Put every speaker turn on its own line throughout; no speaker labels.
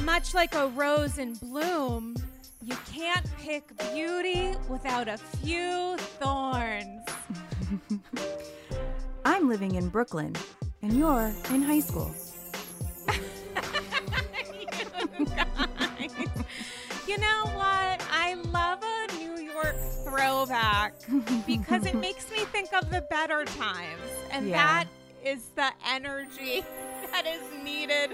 Much like a rose in bloom, you can't pick beauty without a few thorns.
I'm living in Brooklyn, and you're in high school.
you. You know what? I love a New York throwback because it makes me think of the better times. And
Yeah.
that is the energy that is needed.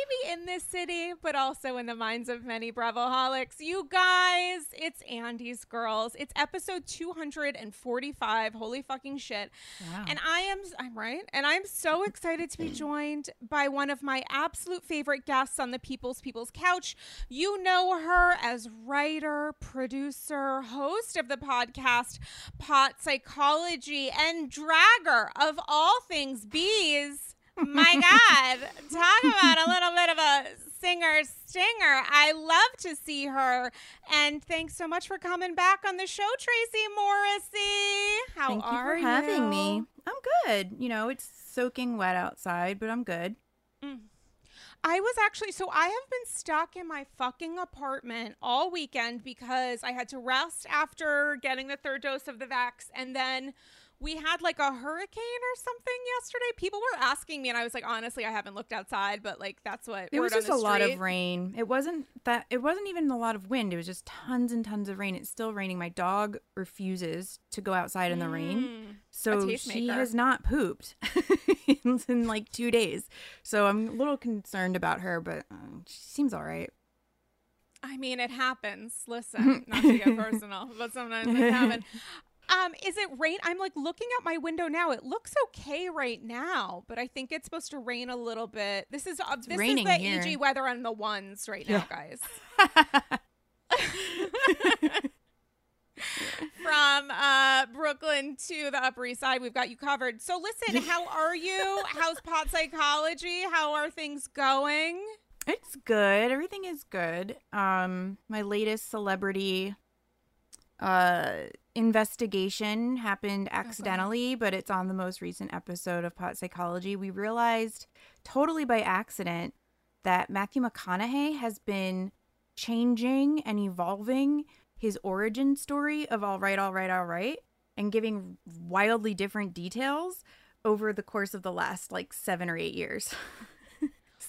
Maybe in this city, but also in the minds of many Bravoholics. You guys, it's Andy's Girls. It's episode 245. Holy fucking shit.
Wow.
And I am, I'm right. And I'm so excited to be joined by one of my absolute favorite guests on the People's People's Couch. You know her as writer, producer, host of the podcast Pot Psychology, and dragger of all things bees. My God, talk about a little bit of a singer stinger. I love to see her. And thanks so much for coming back on the show, Tracie Morrissey. How
Thank you
are
for having me. I'm good. You know, it's soaking wet outside, but I'm good. Mm.
I was actually so I have been stuck in my fucking apartment all weekend because I had to rest after getting the third dose of the vax and then we had like a hurricane or something yesterday. People were asking me and I was like honestly I haven't looked outside but like that's what
It was just a lot of rain. It wasn't that. It wasn't even a lot of wind. It was just tons and tons of rain. It's still raining. My dog refuses to go outside in the rain,
Mm,
so she has not pooped in, in like two days. So I'm a little concerned about her, but uh, she seems all right.
I mean it happens. Listen, not to get personal, but sometimes it happens. Um, is it rain? I'm like looking out my window now. It looks okay right now, but I think it's supposed to rain a little bit. This is uh, this is the
here.
EG weather on the ones right now, guys. From uh, Brooklyn to the Upper East Side, we've got you covered. So listen, how are you? How's pot psychology? How are things going?
It's good. Everything is good. Um, my latest celebrity uh investigation happened accidentally, but it's on the most recent episode of Pot Psychology. We realized totally by accident that Matthew McConaughey has been changing and evolving his origin story of all right, all right, all right, and giving wildly different details over the course of the last like seven or eight years.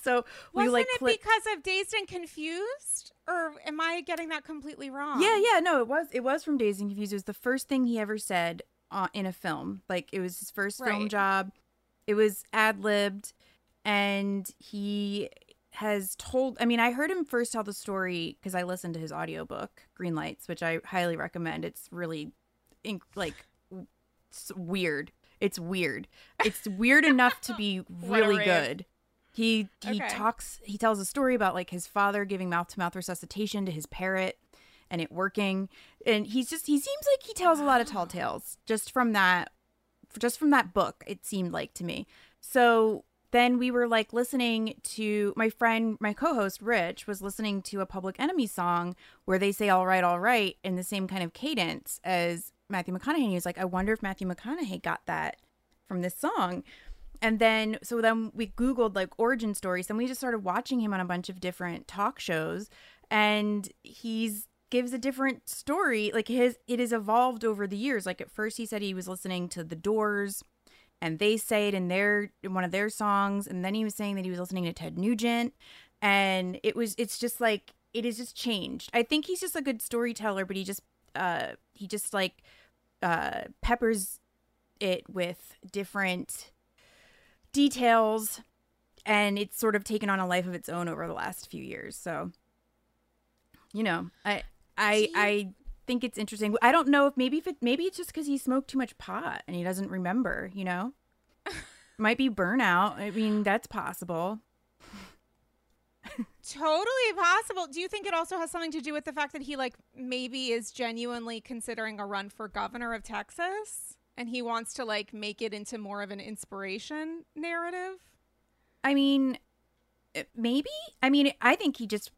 so we
Wasn't
like
it because of Dazed and Confused? Or am I getting that completely wrong?
Yeah, yeah, no, it was it was from Dazed and Confused. It was the first thing he ever said uh, in a film. Like it was his first film job. It was ad libbed, and he has told. I mean, I heard him first tell the story because I listened to his audiobook, Green Lights, which I highly recommend. It's really, inc- like, it's weird. It's weird. It's weird enough to be really good. He he
Okay.
talks. He tells a story about like his father giving mouth to mouth resuscitation to his parrot, and it working. And he's just he seems like he tells a lot of tall tales just from that, just from that book. It seemed like to me. So then we were like listening to my friend, my co-host Rich was listening to a Public Enemy song where they say "all right, all right" in the same kind of cadence as Matthew McConaughey. And he was like, I wonder if Matthew McConaughey got that from this song. And then, so then we Googled like origin stories and we just started watching him on a bunch of different talk shows. And he's gives a different story. Like his, it has evolved over the years. Like at first he said he was listening to The Doors and they say it in their, in one of their songs. And then he was saying that he was listening to Ted Nugent. And it was, it's just like, it has just changed. I think he's just a good storyteller, but he just, uh, he just like, uh, peppers it with different details and it's sort of taken on a life of its own over the last few years. So you know i i i think it's interesting. I don't know if maybe if it maybe it's just because he smoked too much pot and he doesn't remember you know? Might be burnout. I mean that's possible.
Totally possible. Do you think it also has something to do with the fact that he like maybe is genuinely considering a run for governor of Texas and he wants to like make it into more of an inspiration narrative?
I mean, eh, maybe. I mean, I think he just.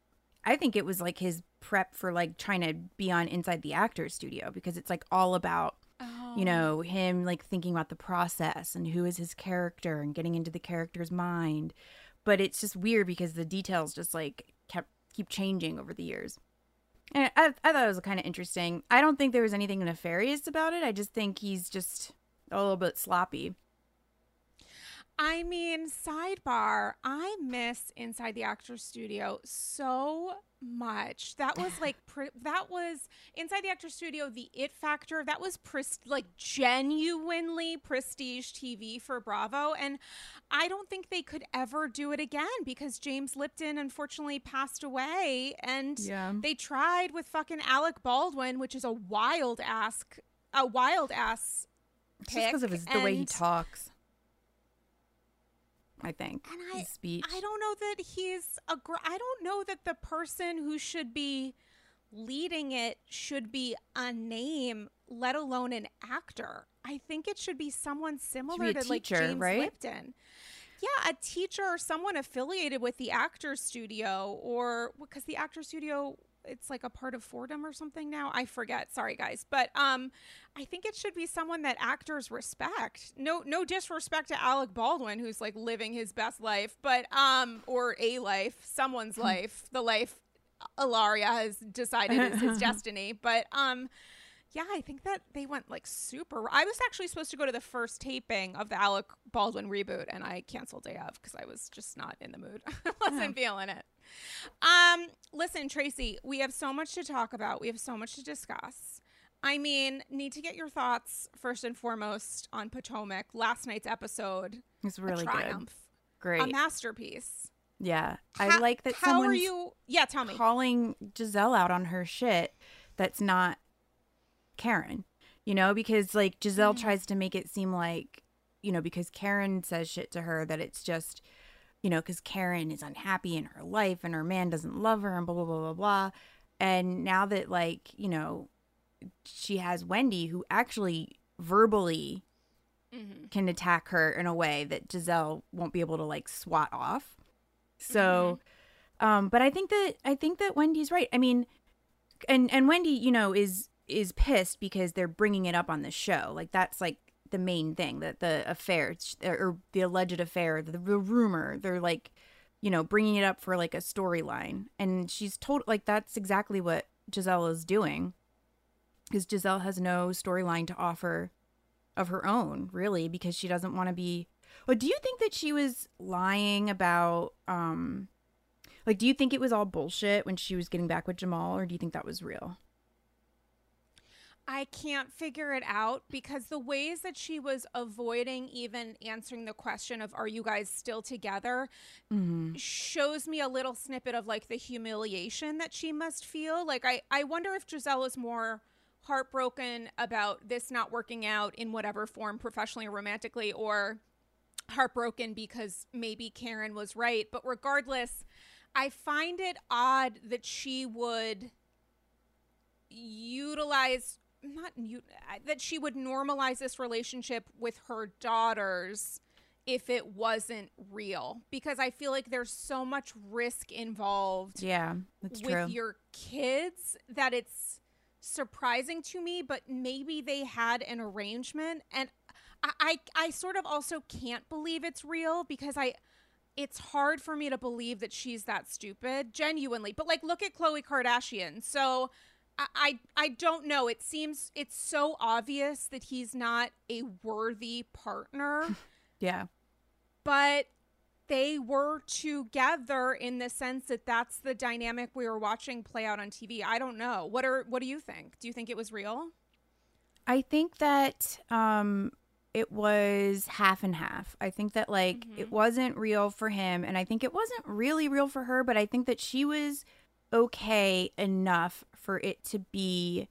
I think it was like his prep for like trying to be on Inside the Actors Studio because it's like all about
Oh.
you know him like thinking about the process and who is his character and getting into the character's mind. But it's just weird because the details just like kept keep changing over the years. I, I thought it was kind of interesting. I don't think there was anything nefarious about it. I just think he's just a little bit sloppy.
I mean, sidebar, I miss Inside the Actors Studio so much. That was like that was Inside the Actors Studio, the it factor. That was like genuinely prestige TV for Bravo and I don't think they could ever do it again because James Lipton unfortunately passed away and
Yeah.
they tried with fucking Alec Baldwin, which is a wild ass a wild ass
It's just because of his, the way he talks. I think
And I-
his speech.
I don't know that he's a. Gr- I don't know that the person who should be leading it should be a name, let alone an actor. I think it should be someone similar
a
to like James
right?
Lipton. Yeah, a teacher or someone affiliated with the actor studio, or because the actor studio it's like a part of Fordham or something now. I forget. Sorry guys, but um, I think it should be someone that actors respect. No, no disrespect to Alec Baldwin, who's like living his best life, but um, or a life, someone's life, the life Hilaria has decided is his destiny. But um, yeah, I think that they went like super. I was actually supposed to go to the first taping of the Alec Baldwin reboot, and I canceled day of because I was just not in the mood. I wasn't feeling it. Um, listen, Tracie, we have so much to talk about. We have so much to discuss. I mean, need to get your thoughts first and foremost on Potomac. Last night's episode, a
really good.
triumph,
Great.
a masterpiece.
yeah. I
How-
like that
How are you? Yeah, tell me.
calling Gizelle out on her shit that's not Karen. You know, because like Gizelle
Mhm.
tries to make it seem like, you know, because Karen says shit to her that it's just, you know, because Karen is unhappy in her life and her man doesn't love her and blah, blah, blah, blah, blah. And now that, like, you know, she has Wendy who actually verbally
Mhm.
can attack her in a way that Gizelle won't be able to like swat off. So, um, but I think that I think that Wendy's right. I mean, and and Wendy, you know, is is pissed because they're bringing it up on the show. Like that's like the main thing that the affair or the alleged affair, the, the rumor. They're like, you know, bringing it up for like a storyline, and she's told like that's exactly what Gizelle is doing, because Gizelle has no storyline to offer of her own, really, because she doesn't want to be. Well, do you think that she was lying about, um, like, do you think it was all bullshit when she was getting back with Jamal, or do you think that was real?
I can't figure it out because the ways that she was avoiding even answering the question of are you guys still together
Mm-hmm.
shows me a little snippet of like the humiliation that she must feel. Like I I wonder if Gizelle is more heartbroken about this not working out in whatever form professionally or romantically or heartbroken because maybe Karen was right, but regardless, I find it odd that she would utilize not that she would normalize this relationship with her daughters if it wasn't real. Because I feel like there's so much risk involved
Yeah, that's
with
true.
your kids that it's surprising to me but maybe they had an arrangement. And I, I i sort of also can't believe it's real because i it's hard for me to believe that she's that stupid genuinely. But like look at khloe kardashian. So I, I don't know. It seems it's so obvious that he's not a worthy partner
yeah.
but they were together in the sense that that's the dynamic we were watching play out on TV. I don't know. What are what do you think? Do you think it was real?
I think that um it was half and half. I think that like it wasn't real for him and I think it wasn't really real for her, but I think that she was okay enough for it to be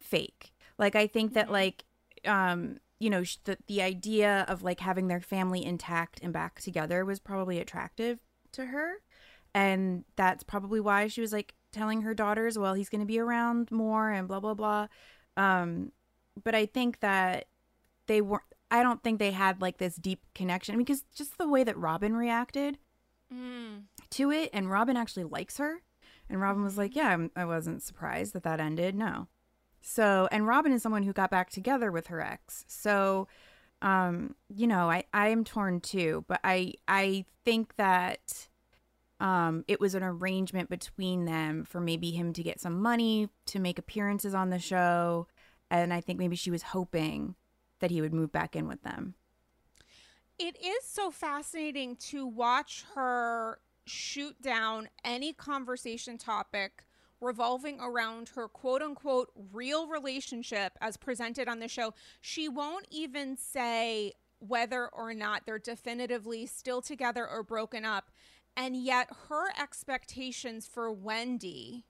fake. Like I think that like um you know the the idea of like having their family intact and back together was probably attractive to her and that's probably why she was like telling her daughters well he's going to be around more and blah blah blah um but i think that they weren't i don't think they had like this deep connection because just the way that robin reacted
Mm.
to it and robin actually likes her and robin was like yeah I'm, wasn't surprised that that ended no. So and robin is someone who got back together with her ex. So um you know i i am torn too but i i think that um it was an arrangement between them for maybe him to get some money to make appearances on the show. And i think maybe she was hoping that he would move back in with them.
It is so fascinating to watch her shoot down any conversation topic revolving around her quote unquote real relationship as presented on the show. She won't even say whether or not they're definitively still together or broken up. And yet her expectations for Wendy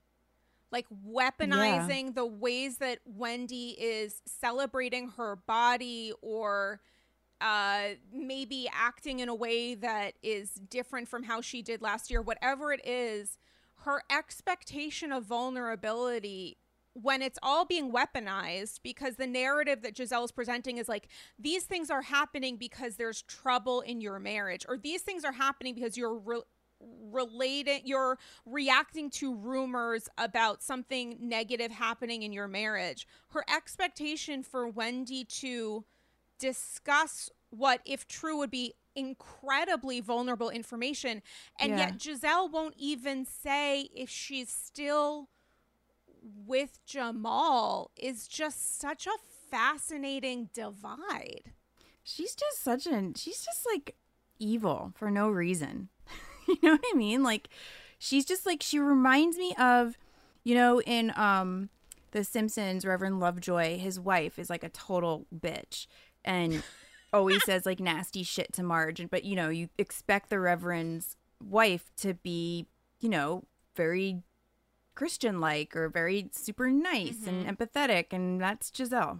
like weaponizing the ways that Wendy is celebrating her body or uh, maybe acting in a way that is different from how she did last year, whatever it is, her expectation of vulnerability when it's all being weaponized because the narrative that Gizelle is presenting is like these things are happening because there's trouble in your marriage or these things are happening because you're re- related you're reacting to rumors about something negative happening in your marriage. Her expectation for Wendy to discuss what if true would be incredibly vulnerable information and
Yeah.
yet Gizelle won't even say if she's still with Jamal is just such a fascinating divide.
she's just such an she's just like evil for no reason you know what i mean like she's just like she reminds me of you know in um the simpsons reverend lovejoy his wife is like a total bitch and always says like nasty shit to marge and but you know you expect the reverend's wife to be you know very christian like or very super nice and mm-hmm. empathetic and that's gizelle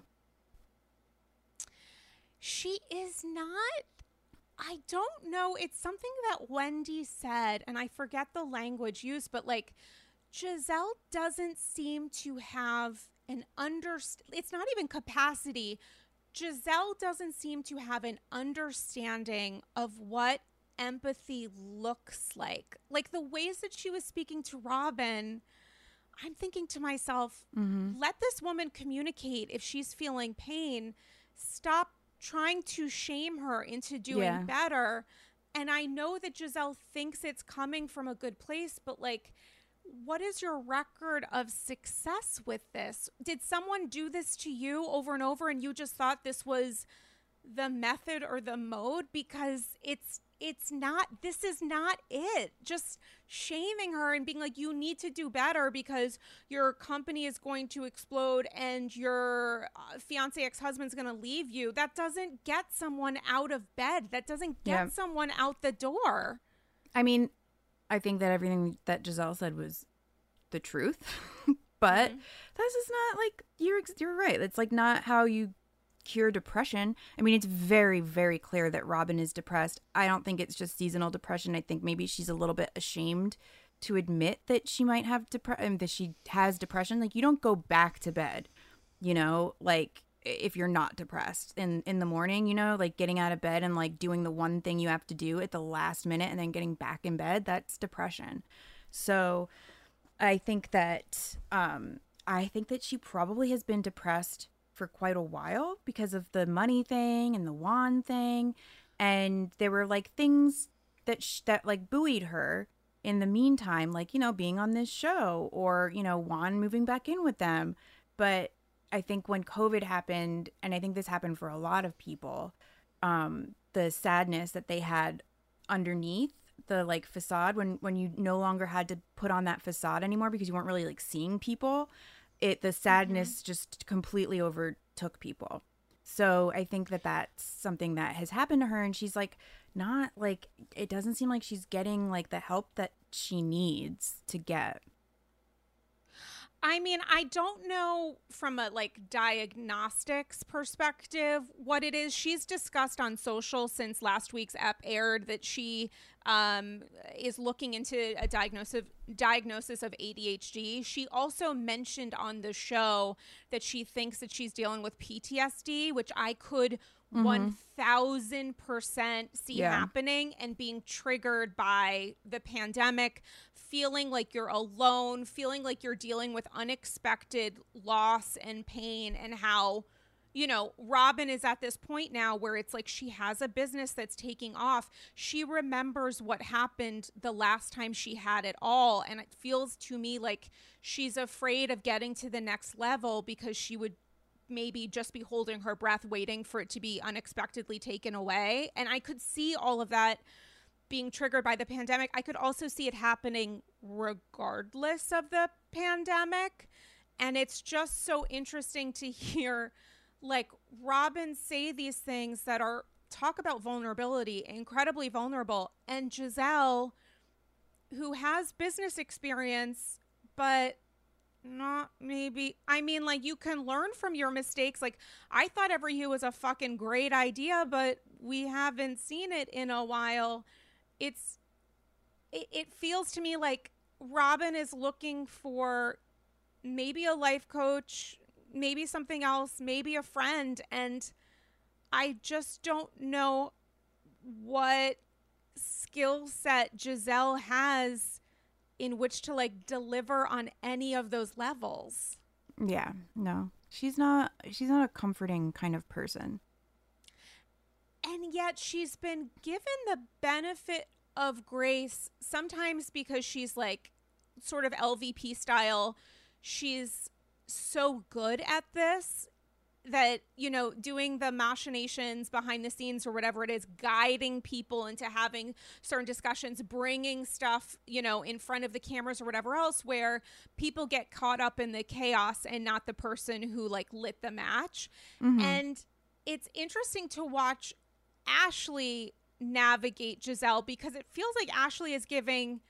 She is not. I don't know. It's something that Wendy said, and I forget the language used, but like Gizelle doesn't seem to have an underst. It's not even capacity. Gizelle doesn't seem to have an understanding of what empathy looks like. Like the ways that she was speaking to Robin, I'm thinking to myself, mm-hmm. let this woman communicate if she's feeling pain. Stop trying to shame her into doing
Yeah.
better. And I know that Gizelle thinks it's coming from a good place, but like, what is your record of success with this? Did someone do this to you over and over and you just thought this was the method or the mode? Because it's it's not this is not it just shaming her and being like you need to do better because your company is going to explode and your uh, fiance ex-husband's going to leave you that doesn't get someone out of bed that doesn't get
Yeah.
someone out the door
I mean, I think that everything that Gizelle said was the truth, but
Mm-hmm.
that's just not like you're you're right. It's like not how you cure depression. I mean, it's very very clear that Robin is depressed. I don't think it's just seasonal depression. I think maybe she's a little bit ashamed to admit that she might have depression, that she has depression. Like you don't go back to bed, you know, like if you're not depressed in in the morning, you know, like getting out of bed and like doing the one thing you have to do at the last minute and then getting back in bed, that's depression. So I think that um I think that she probably has been depressed for quite a while because of the money thing and the Juan thing and there were like things that sh- that like buoyed her in the meantime like you know being on this show or you know Juan moving back in with them but I think when COVID happened, and I think this happened for a lot of people, um, the sadness that they had underneath the like facade when when you no longer had to put on that facade anymore because you weren't really like seeing people, it the sadness just completely overtook people. So I think that that's something that has happened to her, and she's like not like it doesn't seem like she's getting like the help that she needs to get.
I mean, I don't know from a like diagnostics perspective what it is. She's discussed on social since last week's ep aired that she um, is looking into a diagnosis of, diagnosis of ADHD. She also mentioned on the show that she thinks that she's dealing with PTSD, which I could Mm-hmm. one thousand percent see
Yeah.
happening and being triggered by the pandemic, feeling like you're alone, feeling like you're dealing with unexpected loss and pain, and how, you know, Robin is at this point now where it's like she has a business that's taking off. She remembers what happened the last time she had it all. And it feels to me like she's afraid of getting to the next level because she would maybe just be holding her breath waiting for it to be unexpectedly taken away. And i could see all of that being triggered by the pandemic. I could also see it happening regardless of the pandemic. And it's just so interesting to hear like robin say these things that are talk about vulnerability incredibly vulnerable. And gizelle who has business experience but not maybe i mean like you can learn from your mistakes. Like i thought EveryHue was a fucking great idea but we haven't seen it in a while. It's it, it feels to me like robin is looking for maybe a life coach maybe something else maybe a friend and i just don't know what skill set gizelle has in which to like deliver on any of those levels.
Yeah, no. She's not she's not a comforting kind of person.
And yet she's been given the benefit of grace sometimes because she's like sort of LVP style. She's so good at this that you know doing the machinations behind the scenes or whatever it is guiding people into having certain discussions bringing stuff you know in front of the cameras or whatever else where people get caught up in the chaos and not the person who like lit the match. Mm-hmm. And it's interesting to watch Ashley navigate Gizelle because it feels like Ashley is giving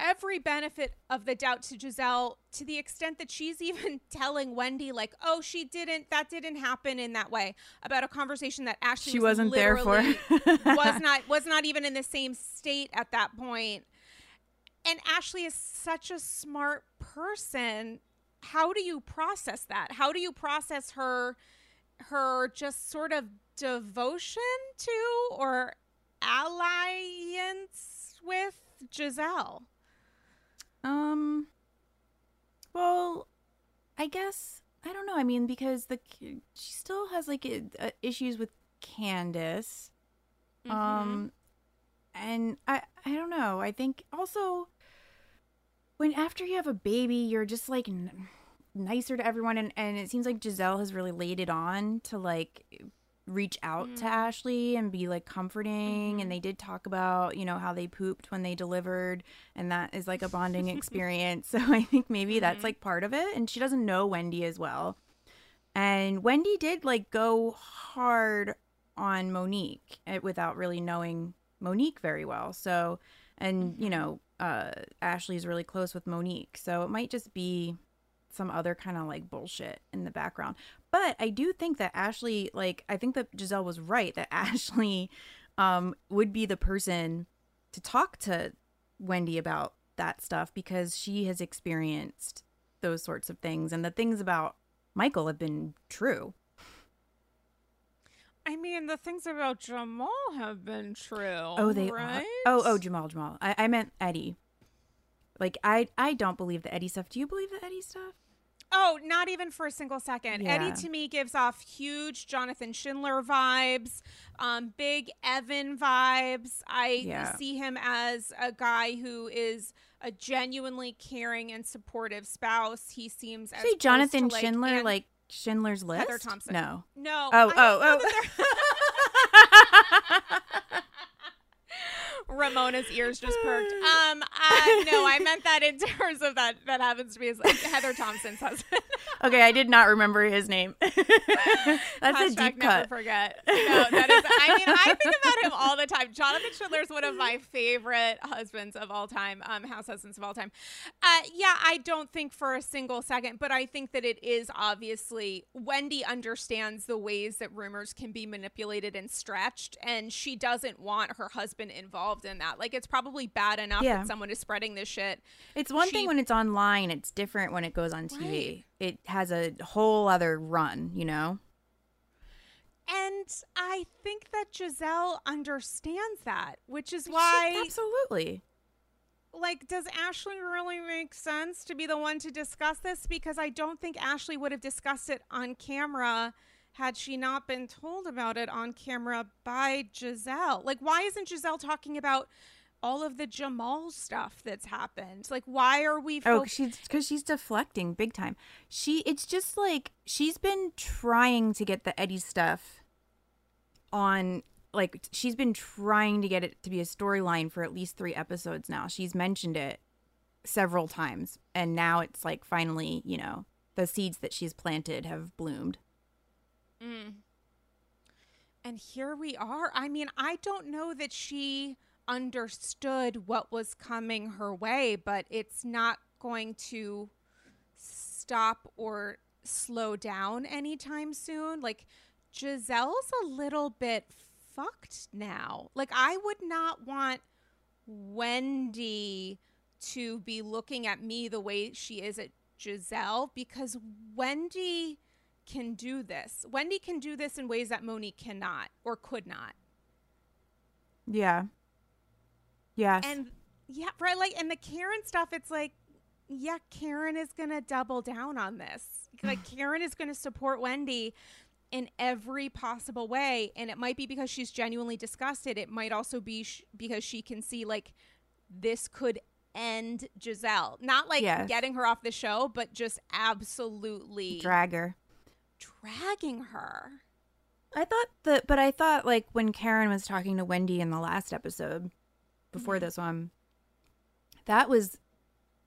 every benefit of the doubt to Gizelle to the extent that she's even telling Wendy like, "Oh, she didn't that didn't happen in that way." About a conversation that Ashley
She
was
wasn't there for.
was not was not even in the same state at that point. And Ashley is such a smart person. How do you process that? How do you process her her just sort of devotion to or alliance with Gizelle?
Um well, I guess I don't know. I mean because the she still has like uh, issues with Candace. Um and I I don't know. I think also when after you have a baby, you're just like n- nicer to everyone and and it seems like Gizelle has really laid it on to like reach out to
Mm.
Ashley and be like comforting
Mhm.
and they did talk about, you know, how they pooped when they delivered and that is like a bonding experience. So I think maybe that's
Mhm.
like part of it and she doesn't know Wendy as well. And Wendy did like go hard on Monique eh, without really knowing Monique very well. So and you
Mhm.
know, uh Ashley's really close with Monique. So it might just be some other kind of like bullshit in the background. But I do think that Ashley, like, I think that Gizelle was right that Ashley um, would be the person to talk to Wendy about that stuff because she has experienced those sorts of things. And the things about Michael have been true.
I mean, the things about Jamal have been true.
Oh, they
right?
are. Oh, oh, Jamal, Jamal. I, I meant Eddie. Like, I, I don't believe the Eddie stuff. Do you believe the Eddie stuff?
Oh, not even for a single second.
Yeah.
Eddie to me gives off huge Jonathan Schindler vibes, um, big Evan vibes. I
Yeah.
see him as a guy who is a genuinely caring and supportive spouse. He seems as close
Jonathan
to, like,
Schindler, like Schindler's List?
Heather Thomson.
No.
no.
Oh,
I
oh,
they're- Ramona's ears just perked. Um, uh, no, I meant that in terms of that. That happens to be his, Heather Thomson's husband.
Okay, I did not remember his name. That's a deep
never
cut.
forget. No, that is. I mean, I think about him all the time. Jonathan Schindler is one of my favorite husbands of all time, um, house husbands of all time. Uh, yeah, I don't think for a single second, but I think that it is obviously Wendy understands the ways that rumors can be manipulated and stretched, and she doesn't want her husband involved in that. Like, it's probably bad enough
Yeah.
that someone is spreading this shit.
It's one
She-
thing when it's online, it's different when it goes on TV.
Right.
It has a whole other run, you know?
And I think that Gizelle understands that, which is
She-
why
absolutely.
like does ashley really make sense to be the one to discuss this because i don't think ashley would have discussed it on camera had she not been told about it on camera by gizelle like why isn't gizelle talking about all of the jamal stuff that's happened like why are we
Oh, she's because she's deflecting big time. She, it's just like she's been trying to get the Eddie stuff on. Like she's been trying to get it to be a storyline for at least three episodes now. She's mentioned it several times, and now it's like finally, you know, the seeds that she's planted have bloomed.
Mm. And here we are. I mean, I don't know that she understood what was coming her way, but it's not going to stop or slow down anytime soon. Like, Gizelle's a little bit fucked now. Like, I would not want Wendy to be looking at me the way she is at Gizelle because Wendy can do this. Wendy can do this in ways that Monique cannot or could not.
Yeah. Yes.
And yeah, right. Like, and the Karen stuff, it's like, yeah, Karen is going to double down on this. Like, Karen is going to support Wendy in every possible way. And it might be because she's genuinely disgusted. It might also be sh- because she can see, like, this could end Gizelle. Not like
Yes.
getting her off the show, but just absolutely
Drag her.
dragging her.
I thought that, but I thought like when Karen was talking to Wendy in the last episode before
Mhm.
this one, that was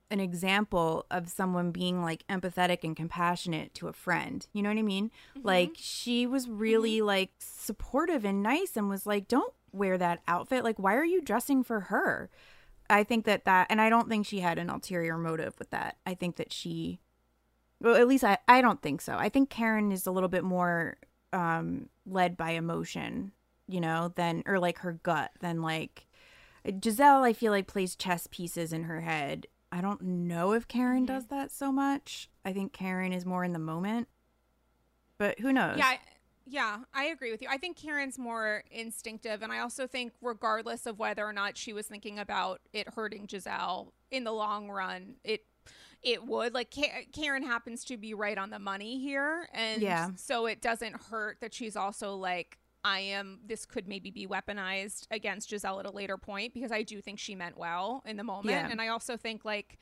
an example of someone being like empathetic and compassionate to a friend. You know what I mean? Like she was really like supportive and nice and was like, "Don't wear that outfit. Like, why are you dressing for her?" I think that that, and I don't think she had an ulterior motive with that. I think that she, well, at least I, I don't think so. I think Karen is a little bit more um led by emotion, you know, than or like her gut than like Gizelle. I feel like plays chess pieces in her head. I don't know if Karen does mm-hmm. that so much. I think Karen is more in the moment, but who knows?
Yeah, yeah, I agree with you. I think Karen's more instinctive, and I also think, regardless of whether or not she was thinking about it hurting Gizelle in the long run, it it would. Like Karen happens to be right on the money here, and
Yeah.
so it doesn't hurt that she's also like. I am. This could maybe be weaponized against Gizelle at a later point because I do think she meant well in the moment,
Yeah.
and I also think like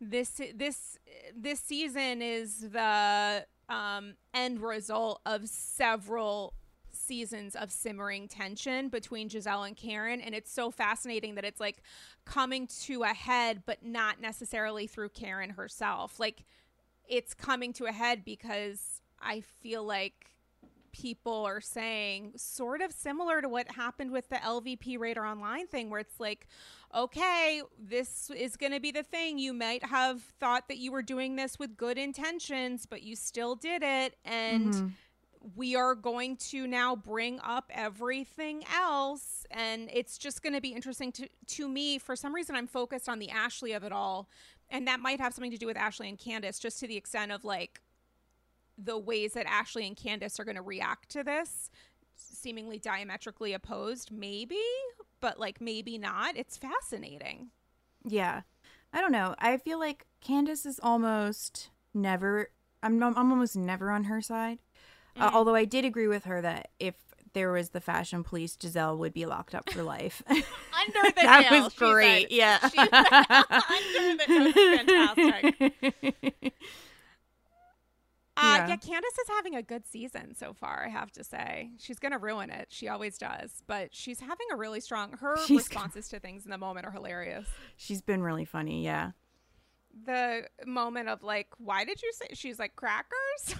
this this this season is the um, end result of several seasons of simmering tension between Gizelle and Karen. And it's so fascinating that it's like coming to a head, but not necessarily through Karen herself. Like it's coming to a head because I feel like people are saying sort of similar to what happened with the LVP Radar Online thing, where it's like, okay, this is going to be the thing. You might have thought that you were doing this with good intentions, but you still did it. And
Mhm.
we are going to now bring up everything else and it's just going to be interesting to to me for some reason I'm focused on the Ashley of it all and that might have something to do with Ashley and Candace just to the extent of like the ways that Ashley and Candace are going to react to this seemingly diametrically opposed maybe but like maybe not it's fascinating
Yeah. I don't know. I feel like Candace is almost never I'm I'm almost never on her side. Uh,
Mm.
although I did agree with her that if there was the fashion police, Gizelle would be locked up for life.
under the
that
jail,
was
she said.
great. Yeah.
She- under the that was fantastic Uh, yeah.
Yeah.
Candace is having a good season so far, I have to say. She's going to ruin it. She always does. But she's having a really strong. Her
She's
responses to things in the moment are hilarious.
She's been really funny, yeah.
The moment of, like, why did you say? She's like, crackers?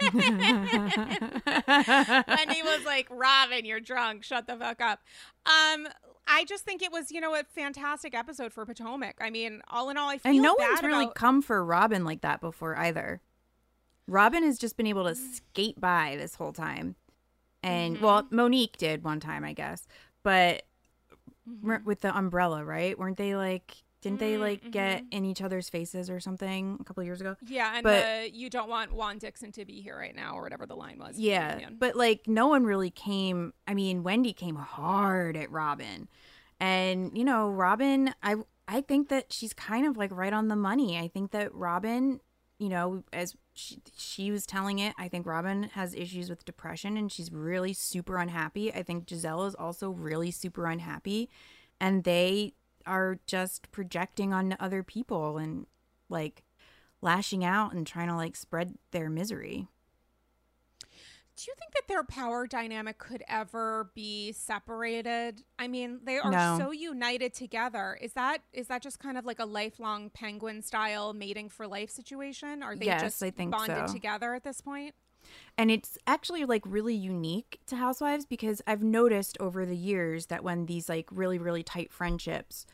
and he was like, Robin, you're drunk. Shut the fuck up. Um, I just think it was, you know, a fantastic episode for Potomac. I mean, all in all, I feel
and no one's really
about-
come for Robin like that before either. Robin has just been able to
Mm.
skate by this whole time. And
Mm-hmm.
well, Monique did one time, I guess. But
Mm-hmm.
with the umbrella, right? Weren't they like didn't they
Mm,
like get
mhm.
in each other's faces or something a couple years ago?
Yeah, and
But-
the, you don't want Juan Dixon to be here right now, or whatever the line was.
Yeah,
Yeah.
but like no one really came. I mean, Wendy came hard at Robin, and you know, Robin. I I think that she's kind of like right on the money. I think that Robin, you know, as she, was telling it, I think Robin has issues with depression, and she's really super unhappy. I think Gizelle is also really super unhappy, and they are just projecting on other people and like lashing out and trying to like spread their misery.
Do you think that their power dynamic could ever be separated? I mean, they are
No.
so united together. Is that is that just kind of like a lifelong penguin style mating for life situation? Are they
Yes,
just
I think
bonded
so.
together at this point?
And it's actually like really unique to Housewives because I've noticed over the years that when these like really, really tight friendships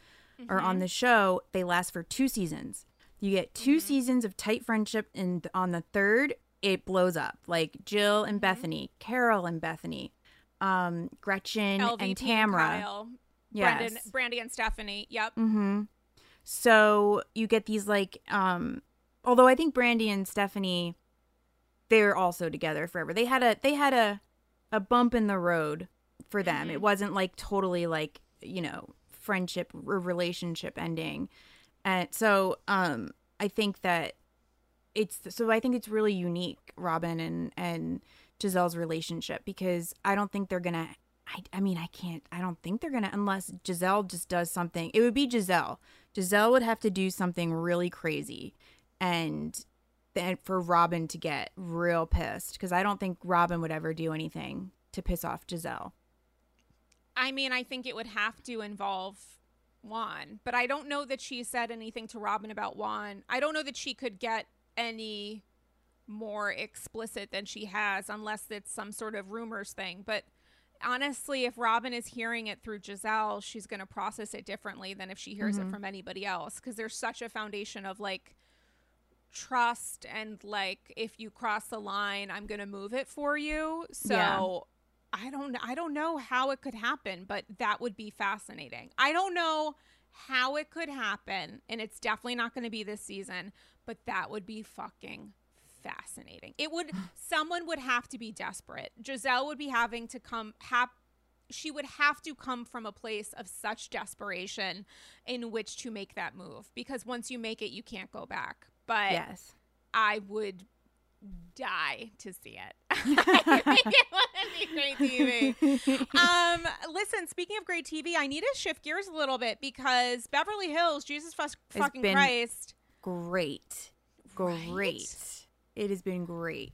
are on mm-hmm. the show, they last for two seasons. You get 2 mm-hmm. seasons of tight friendship, and on the third, it blows up. Like Jill and Bethenny, Carole and Bethenny, um, Gretchen
LVP
and Tamra. Yes.
Brendan, Brandi, and Stephanie. Yep.
Mm-hmm. So you get these like, um, although I think Brandi and Stephanie, they're also together forever. They had a they had a a bump in the road for them. It wasn't like totally like you know friendship or relationship ending, and so um, I think that it's so I think it's really unique, Robin and and Gizelle's relationship because I don't think they're gonna. I, I mean, I can't. I don't think they're gonna unless Gizelle just does something. It would be Gizelle. Gizelle would have to do something really crazy, and then for Robin to get real pissed because I don't think Robin would ever do anything to piss off Gizelle.
I mean, I think it would have to involve Juan, but I don't know that she said anything to Robin about Juan. I don't know that she could get any more explicit than she has unless it's some sort of rumors thing. But honestly, if Robin is hearing it through Gizelle, she's going to process it differently than if she hears it mm-hmm. from anybody else because there's such a foundation of like trust and like if you cross the line, I'm going to move it for you. So
Yeah.
I don't I don't know how it could happen, but that would be fascinating. I don't know how it could happen, and it's definitely not going to be this season, but that would be fucking fascinating. It would someone would have to be desperate. Gizelle would be having to come have she would have to come from a place of such desperation in which to make that move because once you make it you can't go back. But
yes.
I would die to see it. It would be great TV. Um, listen, speaking of great TV, I need to shift gears a little bit because Beverly Hills, Jesus fuck- fucking Christ.
great, great.
Right?
It has been great.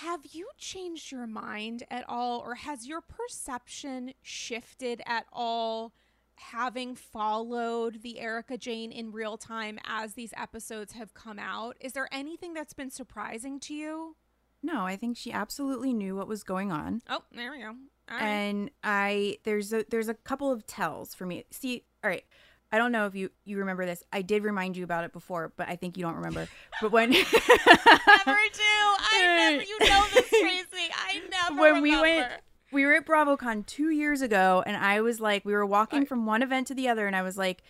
have you changed your mind at all, or has your perception shifted at all? Having followed the Erika Jayne in real time as these episodes have come out, is there anything that's been surprising to you?
No, I think she absolutely knew what was going on.
Oh, there we go. Right.
and I there's a there's a couple of tells for me. See, all right. I don't know if you you remember this. I did remind you about it before, but I think you don't remember. But when
never do. I never. You know this, Tracie. I never.
when we
remember.
went we were at BravoCon 2 years ago and I was like we were walking
I-
from one event to the other and I was like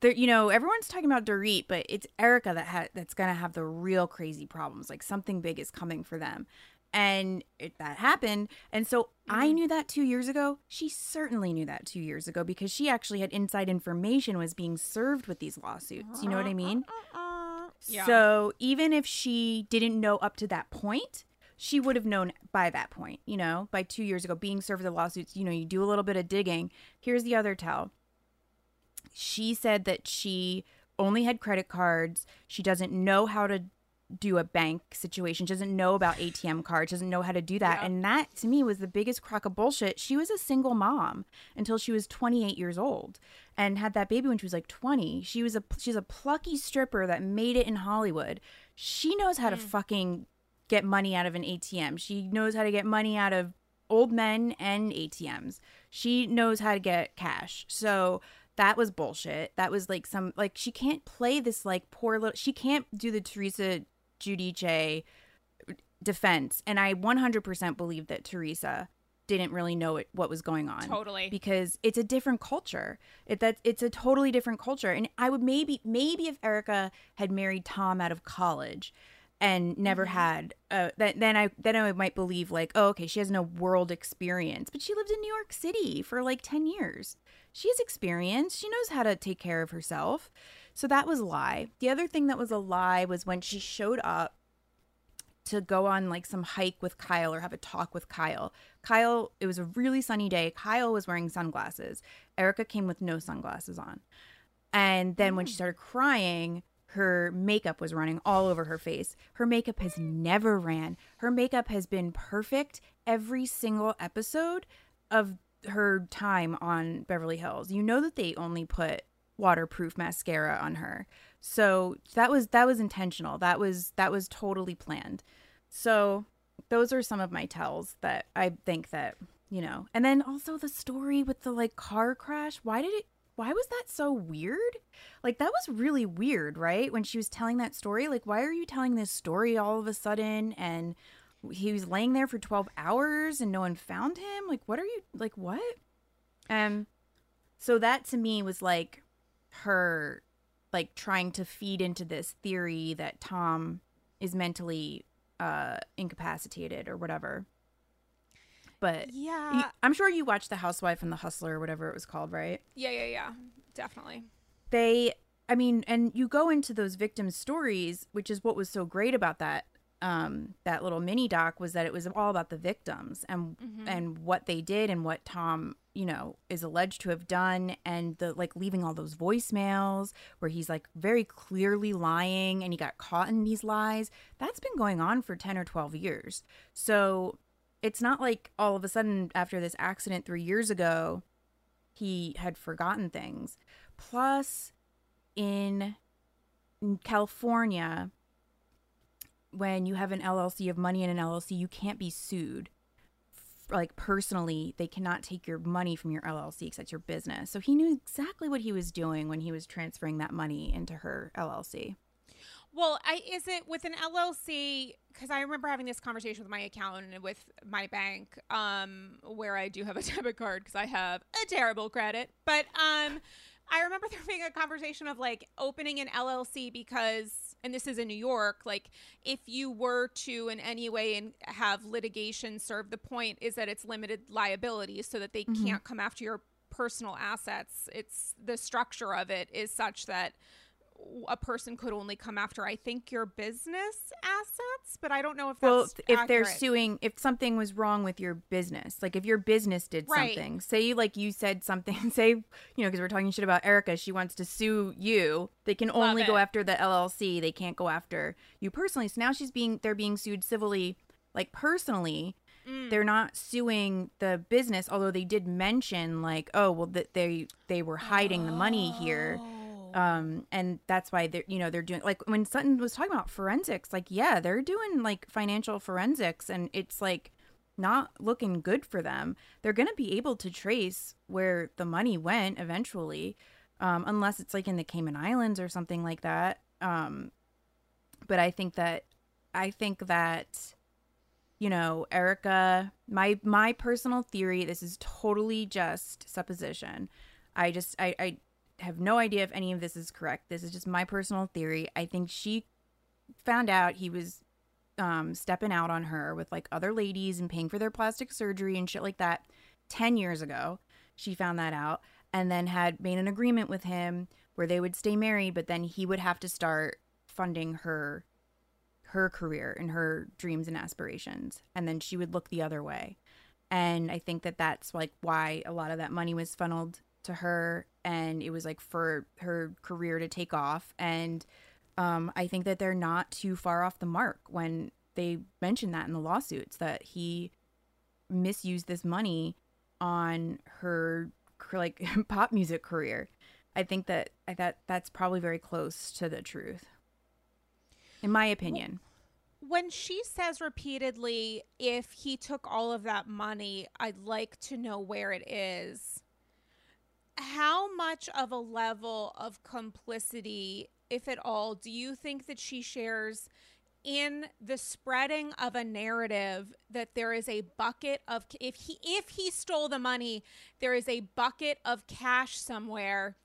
there you know everyone's talking about Dorit but it's Erika that ha- that's going to have the real crazy problems like something big is coming for them and it, that happened and so I
Mhm.
knew that 2 years ago she certainly knew that 2 years ago because she actually had inside information was being served with these lawsuits you know what I mean
Yeah.
so even if she didn't know up to that point, she would have known by that point, you know, by two years ago, being served the lawsuits, you know, you do a little bit of digging. Here's the other tell. She said that she only had credit cards. She doesn't know how to do a bank situation. She doesn't know about ATM cards. She Doesn't know how to do that.
Yeah.
And that to me was the biggest crock of bullshit. She was a single mom until she was 28 years old and had that baby when she was like 20. She was a she's a plucky stripper that made it in Hollywood. She knows how to mm. fucking get money out of an ATM. She knows how to get money out of old men and ATMs. She knows how to get cash. So that was bullshit. That was like some like she can't play this like poor little she can't do the Teresa Giudice defense. And I 100% believe that Teresa didn't really know it, what was going on
Totally.
because it's a different culture. It that it's a totally different culture. And I would maybe maybe if Erika had married Tom out of college and never had uh that then I then I might believe like, oh okay, she has no world experience, but she lived in New York City for like 10 years. She has experience. She knows how to take care of herself. So that was a lie. The other thing that was a lie was when she showed up to go on like some hike with Kyle or have a talk with Kyle. Kyle, it was a really sunny day. Kyle was wearing sunglasses. Erika came with no sunglasses on. And then when she started crying, her makeup was running all over her face. Her makeup has never ran. Her makeup has been perfect every single episode of her time on Beverly Hills. You know that they only put waterproof mascara on her. So that was that was intentional. That was that was totally planned. So those are some of my tells that I think that, you know. And then also the story with the like car crash. Why did it why was that so weird? Like that was really weird, right? When she was telling that story, like why are you telling this story all of a sudden and he was laying there for 12 hours and no one found him? Like what are you like what? Um so that to me was like her like trying to feed into this theory that Tom is mentally uh incapacitated or whatever. But
yeah.
you- I'm sure you watched The Housewife and the Hustler or whatever it was called, right?
yeah, yeah, yeah. Definitely.
They I mean, and you go into those victim stories, which is what was so great about that um that little mini doc was that it was all about the victims and
Mhm.
and what they did and what Tom, you know, is alleged to have done and the like leaving all those voicemails where he's like very clearly lying and he got caught in these lies. That's been going on for 10 or 12 years. So it's not like all of a sudden after this accident 3 years ago he had forgotten things. Plus in California when you have an LLC of money in an LLC, you can't be sued. Like personally, they cannot take your money from your LLC because your business. So he knew exactly what he was doing when he was transferring that money into her LLC.
Well, I is it with an LLC? Because I remember having this conversation with my accountant and with my bank, um, where I do have a debit card because I have a terrible credit. But um, I remember there being a conversation of like opening an LLC because, and this is in New York, like if you were to in any way and have litigation serve, the point is that it's limited liability, so that they
Mhm.
can't come after your personal assets. It's the structure of it is such that a person could only come after I think your business assets, but I don't know if that's
well if they're suing if something was wrong with your business like if your business did
Right.
something say like you said something say you know because we're talking shit about erika she wants to sue you they can only go after the llc they can't go after you personally so now she's being they're being sued civilly like personally
Mm.
they're not suing the business although they did mention like oh well that they they were hiding the money here
Oh.
Um and that's why they're you know they're doing like when sutton was talking about forensics like yeah they're doing like financial forensics and it's like not looking good for them. They're gonna be able to trace where the money went eventually um unless it's like in the cayman islands or something like that. Um but i think that i think that you know erika my my personal theory this is totally just supposition. I just i i have no idea if any of this is correct. This is just my personal theory. I think she found out he was um stepping out on her with like other ladies and paying for their plastic surgery and shit like that 10 years ago. She found that out and then had made an agreement with him where they would stay married but then he would have to start funding her her career and her dreams and aspirations. And then she would look the other way. And i think that that's like why a lot of that money was funneled to her and it was like for her career to take off and um, i think that they're not too far off the mark when they mention that in the lawsuits that he misused this money on her like pop music career i think that i that that's probably very close to the truth in my opinion
when she says repeatedly, if he took all of that money, I'd like to know where it is. How much of a level of complicity, if at all, do you think that she shares in the spreading of a narrative that there is a bucket of if he if he stole the money, there is a bucket of cash somewhere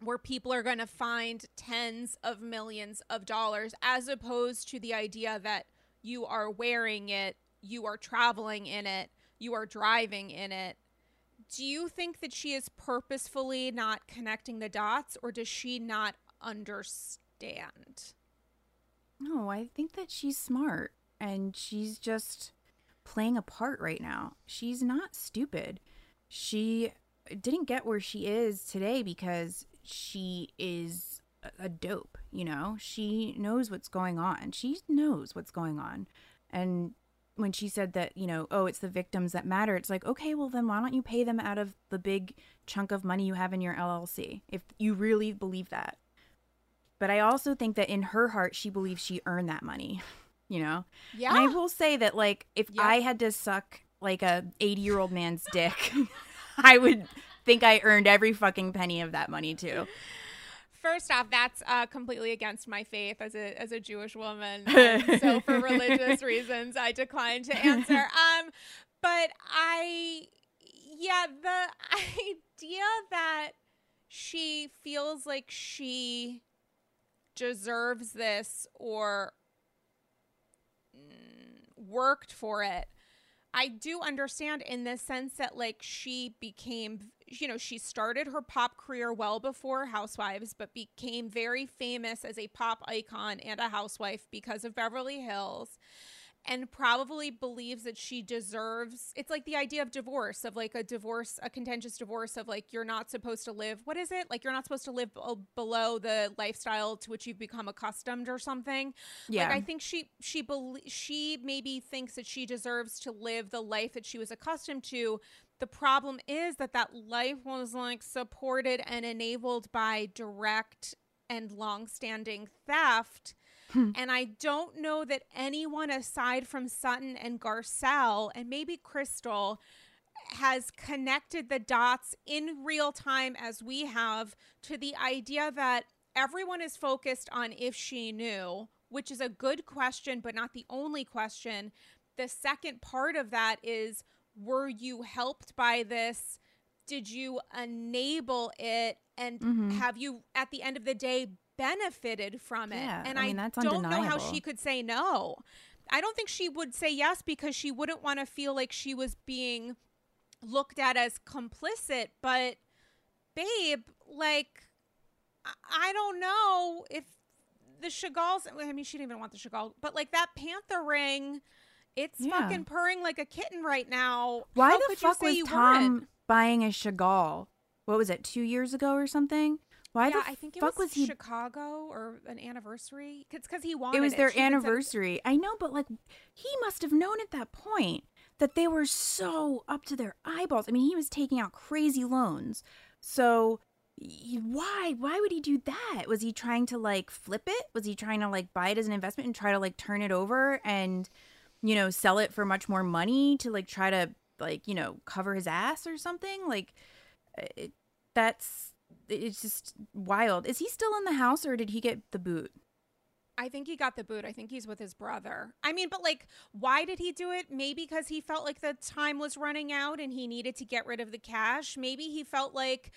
where people are going to find tens of millions of dollars as opposed to the idea that you are wearing it, you are traveling in it, you are driving in it. Do you think that she is purposefully not connecting the dots or does she not understand?
No, I think that she's smart and she's just playing a part right now. She's not stupid. She didn't get where she is today because she is a- dope, you know? She knows what's going on. She knows what's going on. And when she said that, you know, oh, it's the victims that matter, it's like, okay, well, then why don't you pay them out of the big chunk of money you have in your LLC if you really believe that? But I also think that in her heart, she believes she earned that money, you know?
Yeah.
And I will say that, like, if
Yep.
I had to suck like a 80 year old man's dick, I would think I earned every fucking penny of that money too.
First off, that's uh, completely against my faith as a as a Jewish woman. Um, so for religious reasons, I decline to answer. Um, but I, yeah, the idea that she feels like she deserves this or mm, worked for it. I do understand in the sense that like she became you know she started her pop career well before Housewives but became very famous as a pop icon and a housewife because of Beverly Hills and probably believes that she deserves it's like the idea of divorce of like a divorce a contentious divorce of like you're not supposed to live what is it like you're not supposed to live b- below the lifestyle to which you've become accustomed or something
Yeah.
like I think she she belie- she maybe thinks that she deserves to live the life that she was accustomed to. The problem is that that life was like supported and enabled by direct and long-standing theft. And I don't know that anyone aside from Sutton and Garcelle and maybe Crystal has connected the dots in real time as we have to the idea that everyone is focused on if she knew, which is a good question, but not the only question. The second part of that is were you helped by this? Did you enable it? And
Mhm.
have you, at the end of the day, benefited from it?
Yeah,
and
I mean, that's
don't know how she could say no. I don't think she would say yes because she wouldn't want to feel like she was being looked at as complicit. But, babe, like, I- I don't know if the Chagall's. I mean, she didn't even want the Chagall, but like that Panther ring, it's
Yeah.
fucking purring like a kitten right now.
Why
How
the fuck
you say
was
you
Tom
weren't?
buying a Chagall? What was it, two years ago or something? Why
yeah,
the
I think it
fuck
was,
was he
Chicago or an anniversary. It's because he wanted
it was their
said-
anniversary. I know, but like he must have known at that point that they were so up to their eyeballs. I mean, he was taking out crazy loans. So why why would he do that? Was he trying to like flip it? Was he trying to like buy it as an investment and try to like turn it over and you know, sell it for much more money to like try to like, you know, cover his ass or something? Like uh, it, that's it's just wild. Is he still in the house or did he get the boot?
I think he got the boot. I think he's with his brother. I mean, but like, why did he do it? Maybe because he felt like the time was running out and he needed to get rid of the cash. Maybe he felt like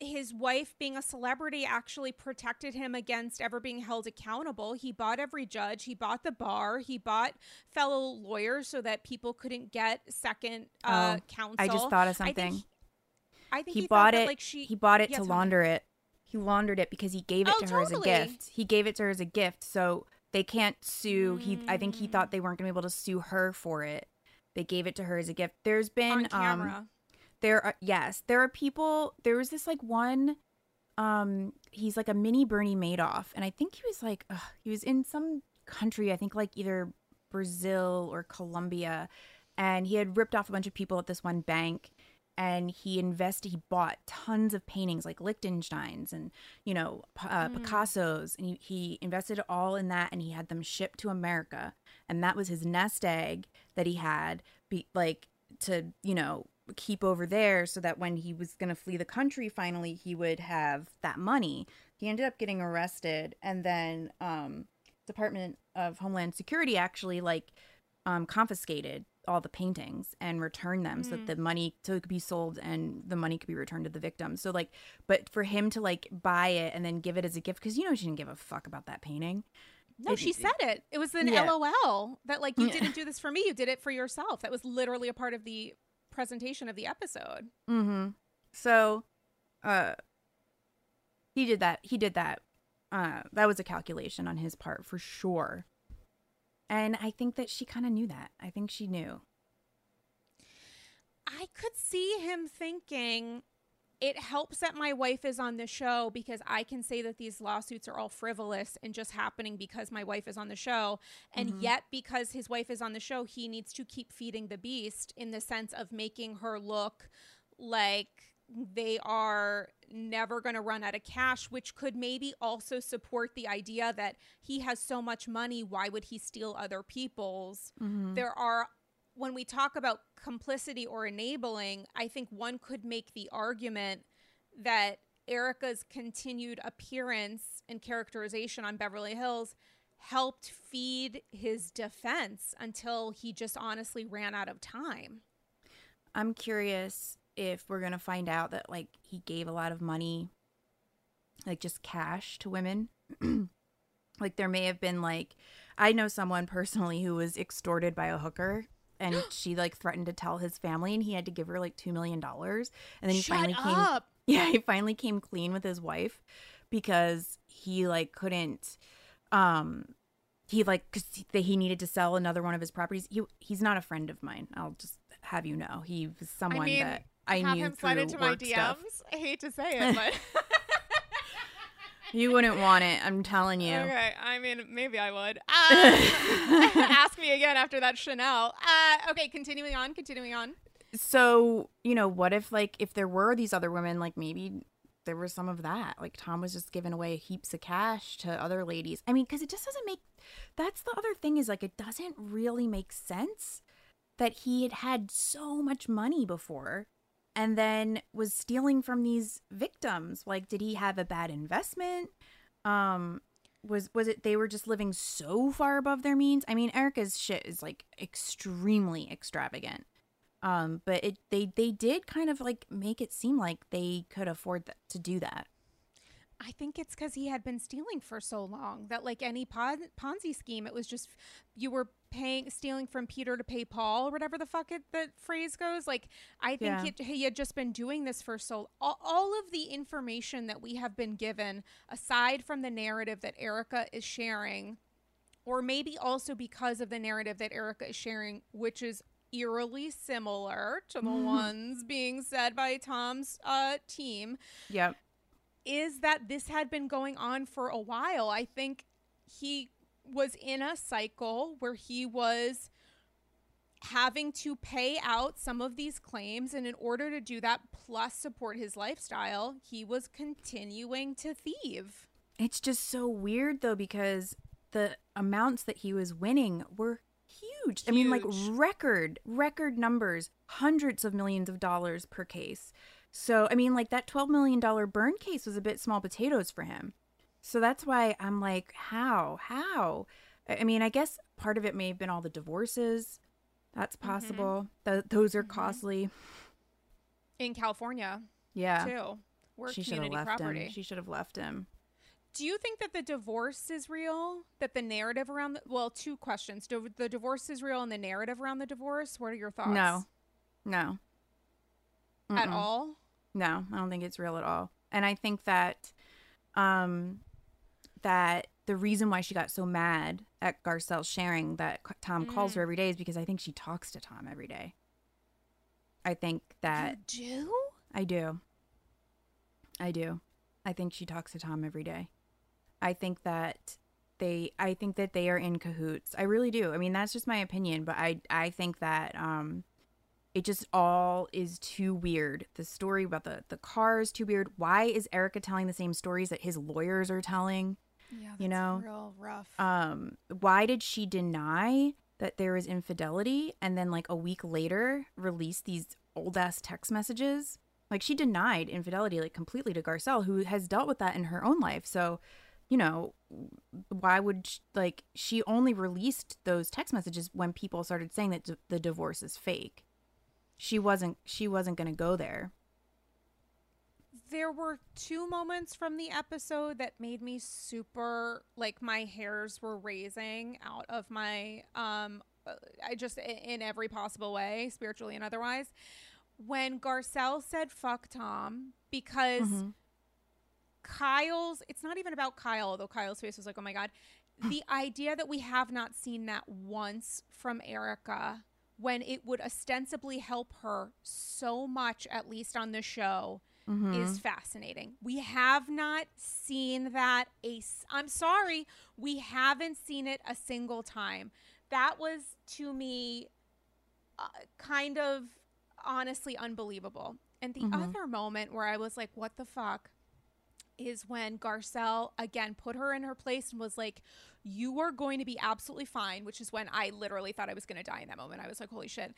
his wife being a celebrity actually protected him against ever being held accountable. He bought every judge, he bought the bar, he bought fellow lawyers so that people couldn't get second uh,
Oh,
counsel.
I just thought of something.
He- I think
he,
he,
bought
thought that,
it.
like she
he bought it
Yeah,
to launder it. He laundered it because he gave it
Oh,
to her as a gift. He gave it to her as a gift, so they can't sue. He, I think he
Mm.
thought they weren't going to be able to sue her for it. They gave it to her as a gift. There's been
on
um,
camera.
there are yes, there are people. There was this like one. Um, he's like a mini Bernie Madoff, and I think he was like ugh, he was in some country. I think like either Brazil or Colombia, and he had ripped off a bunch of people at this one bank. And he invested. He bought tons of paintings like Lichtenstein's and you know uh,
Mm.
Picasso's, and he, he invested all in that. And he had them shipped to America, and that was his nest egg that he had. Be like to you know keep over there so that when he was going to flee the country finally he would have that money he ended up getting arrested and then um department of homeland security actually like um confiscated all the paintings and return them so that
Mm.
the money so it could be sold and the money could be returned to the victims so like but for him to like buy it and then give it as a gift because you know she didn't give a fuck about that painting
No,
It-
she said it. It was an
Yeah.
LOL that like you didn't do this for me, you did it for yourself. That was literally a part of the presentation of the episode.
Mm-hmm. So, uh, he did that. He did that. Uh, that was a calculation on his part for sure. And I think that she kind of knew that. I think she knew.
I could see him thinking it helps that my wife is on the show because I can say that these lawsuits are all frivolous and just happening because my wife is on the show. And
Mhm.
yet, because his wife is on the show, he needs to keep feeding the beast in the sense of making her look like they are never going to run out of cash, which could maybe also support the idea that he has so much money. Why would he steal other people's?
Mm-hmm.
there are when we talk about complicity or enabling i think one could make the argument that erika's continued appearance and characterization on beverly hills helped feed his defense until he just honestly ran out of time
I'm curious if we're gonna find out that like he gave a lot of money, like just cash to women. like there may have been like, I know someone personally who was extorted by a hooker. And she like threatened to tell his family, and he had to give her like two million dollars. And then he
Shut
finally came.
up
Yeah, he finally came clean with his wife because he like couldn't um he like cuz he, he needed to sell another one of his properties. He he's not a friend of mine. I'll just have you know. He was someone
mean,
that I
have
knew
him slide into my dms
stuff.
i hate to say it but
You wouldn't want it, I'm telling you.
okay i mean maybe i would uh, ask me again after that chanel uh, okay continuing on continuing on
So, you know, what if like if there were these other women like maybe there was some of that. Like Tom was just giving away heaps of cash to other ladies. I mean, cuz it just doesn't make that's the other thing is like it doesn't really make sense that he had had so much money before and then was stealing from these victims. Like did he have a bad investment? Um was was it they were just living so far above their means? I mean, Erika's shit is like extremely extravagant um but it they they did kind of like make it seem like they could afford th- to do that
I think it's because he had been stealing for so long that, like any Pon- Ponzi scheme, it was just you were paying stealing from Peter to pay Paul or whatever the fuck it the phrase goes. Like I think
Yeah.
it, he had just been doing this for so all, all of the information that we have been given aside from the narrative that Erika is sharing or maybe also because of the narrative that Erika is sharing which is eerily similar to the ones being said by Tom's uh team
Yep.
is that this had been going on for a while. I think he was in a cycle where he was having to pay out some of these claims and in order to do that plus support his lifestyle he was continuing to thieve
It's just so weird though because the amounts that he was winning were huge. I mean like record record numbers, hundreds of millions of dollars per case. So I mean like that 12 million dollar burn case was a bit small potatoes for him. So that's why I'm like how? How? I mean, I guess part of it may have been all the divorces. That's possible. Th- those are costly.
in California
Yeah.
too we're
She should have
community
left
property
him. She should have left him.
do you think that the divorce is real that the narrative around the well two questions do the divorce is real and the narrative around the divorce what are your thoughts
No. No.
at all
No, I don't think it's real at all. And I think that um that the reason why she got so mad at Garcelle sharing that Tom calls her every day is because I think she talks to Tom every day. I think that
do
I do. I do. I think she talks to Tom every day. I think that they I think that they are in cahoots. I really do. I mean, that's just my opinion, but I I think that um it just all is too weird. The story about the the car is too weird. Why is Erika telling the same stories that his lawyers are telling?
Yeah,
You know,
real rough.
Um why did she deny that there was infidelity and then like a week later release these old ass text messages? Like she denied infidelity like completely to Garcelle who has dealt with that in her own life. So, you know, why would sh like she only released those text messages when people started saying that d- the divorce is fake. She wasn't she wasn't going to go there.
There were two moments from the episode that made me super like my hairs were raising out of my um I just in every possible way, spiritually and otherwise. When Garcelle said fuck Tom because Kyle's it's not even about Kyle, although Kyle's face was like, "Oh my god." the idea that we have not seen that once from Erika when it would ostensibly help her so much at least on the show is fascinating. We have not seen that a I'm sorry, we haven't seen it a single time. That was to me uh, kind of honestly unbelievable. And the other moment where I was like, what the fuck? is when Garcelle again put her in her place and was like, You are going to be absolutely fine, which is when I literally thought I was going to die in that moment. I was like, Holy shit.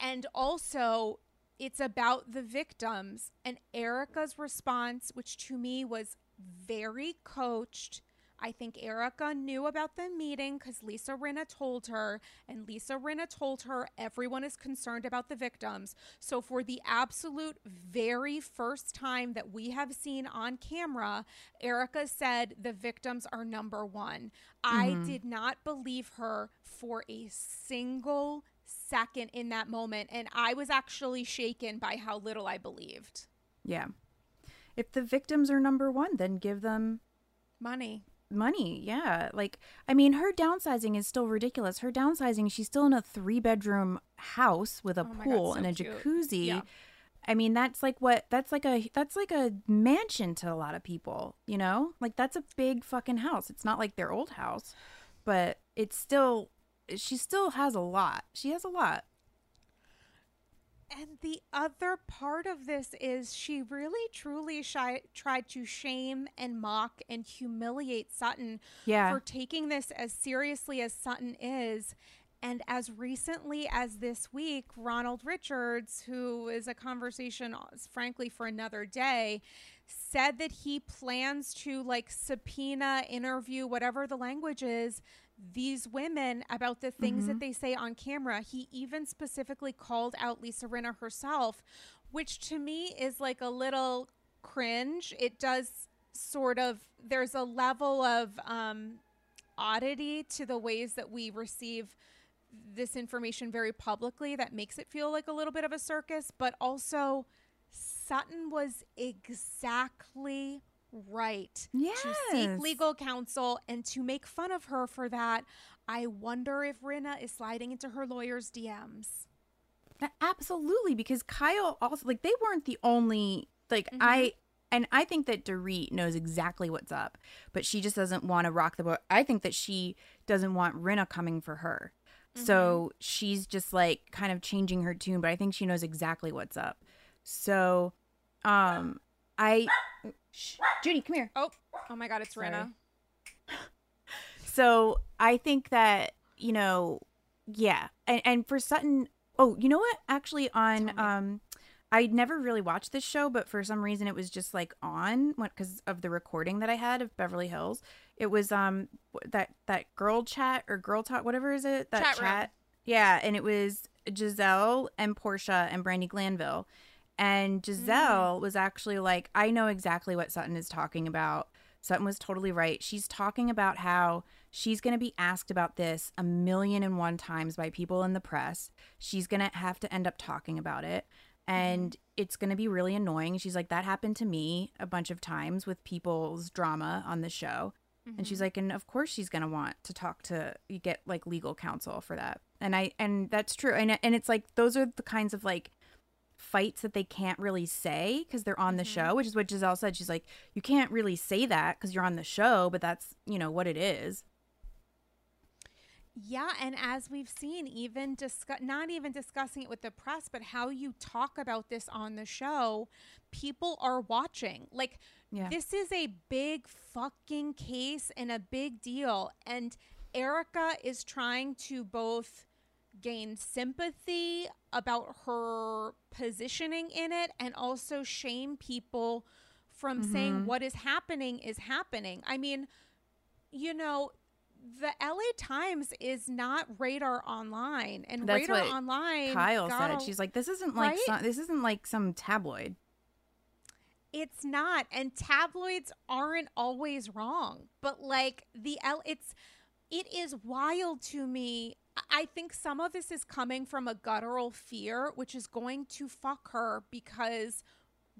And also, it's about the victims and Erika's response, which to me was very coached. I think Erika knew about the meeting because Lisa Rinna told her, and Lisa Rinna told her everyone is concerned about the victims. So, for the absolute very first time that we have seen on camera, Erika said the victims are number one. I mm-hmm. did not believe her for a single second in that moment, and I was actually shaken by how little I believed.
Yeah. If the victims are number 1, then give them
Money.
money. Yeah. Like, I mean, her downsizing is still ridiculous. Her downsizing, she's still in a three bedroom house with a
Oh my God,
pool
so
and a
cute.
jacuzzi.
Yeah.
I mean, that's like what that's like a that's like a mansion to a lot of people, you know? Like that's a big fucking house. It's not like their old house, but it's still she still has a lot. She has a lot.
And the other part of this is she really truly shy, tried to shame and mock and humiliate Sutton
Yeah.
for taking this as seriously as Sutton is. And as recently as this week, Ronald Richards, who is a conversation, frankly, for another day, said that he plans to like subpoena, interview, whatever the language is, these women about the things that they say on camera. He even specifically called out Lisa Rinna herself, which to me is like a little cringe. It does sort of, there's a level of um, oddity to the ways that we receive this information very publicly that makes it feel like a little bit of a circus, but also Sutton was exactly right Yeah. to seek legal counsel and to make fun of her for that. I wonder if Rinna is sliding into her lawyer's DMs.
Absolutely, because Kyle also like they weren't the only like
Mm-hmm.
I and I think that Dorit knows exactly what's up, but she just doesn't want to rock the boat. I think that she doesn't want Rinna coming for her.
Mm-hmm.
So she's just like kind of changing her tune, but I think she knows exactly what's up. So um I Shh, Judy, come here.
Oh, oh my God, it's
Sorry.
Rinna.
So I think that you know, yeah, and and for Sutton, oh, you know what? Actually, on um, I never really watched this show, but for some reason it was just like on because of the recording that I had of Beverly Hills. It was um that that girl chat or girl talk, whatever is it that
Chat room.
Yeah, and it was Gizelle and Porsha and Brandi Glanville. And mm. Gizelle was actually like, I know exactly what Sutton is talking about. Sutton was totally right. She's talking about how she's going to be asked about this a million and one times by people in the press. She's going to have to end up talking about it. Mm-hmm. And it's going to be really annoying. She's like, that happened to me a bunch of times with people's drama on the show. And she's mm-hmm. like, and of course she's gonna want to talk to you get like legal counsel for that. And I and that's true. And and it's like those are the kinds of like fights that they can't really say because they're on the mm-hmm. show, which is what Gizelle said. She's like, you can't really say that because you're on the show, but that's you know what it is.
Yeah, and as we've seen, even discuss not even discussing it with the press, but how you talk about this on the show, people are watching. Like
Yeah.
this is a big fucking case and a big deal. And Erika is trying to both gain sympathy about her positioning in it and also shame people from saying mm-hmm. what is happening is happening. I mean, you know, the LA Times is not Radar Online, and
That's
Radar Online.
Kyle said.
a-
She's like, this isn't like
Right?
some, this isn't like some tabloid.
It's not, and tabloids aren't always wrong, but like the L, it's it is wild to me. I- think some of this is coming from a guttural fear, which is going to fuck her because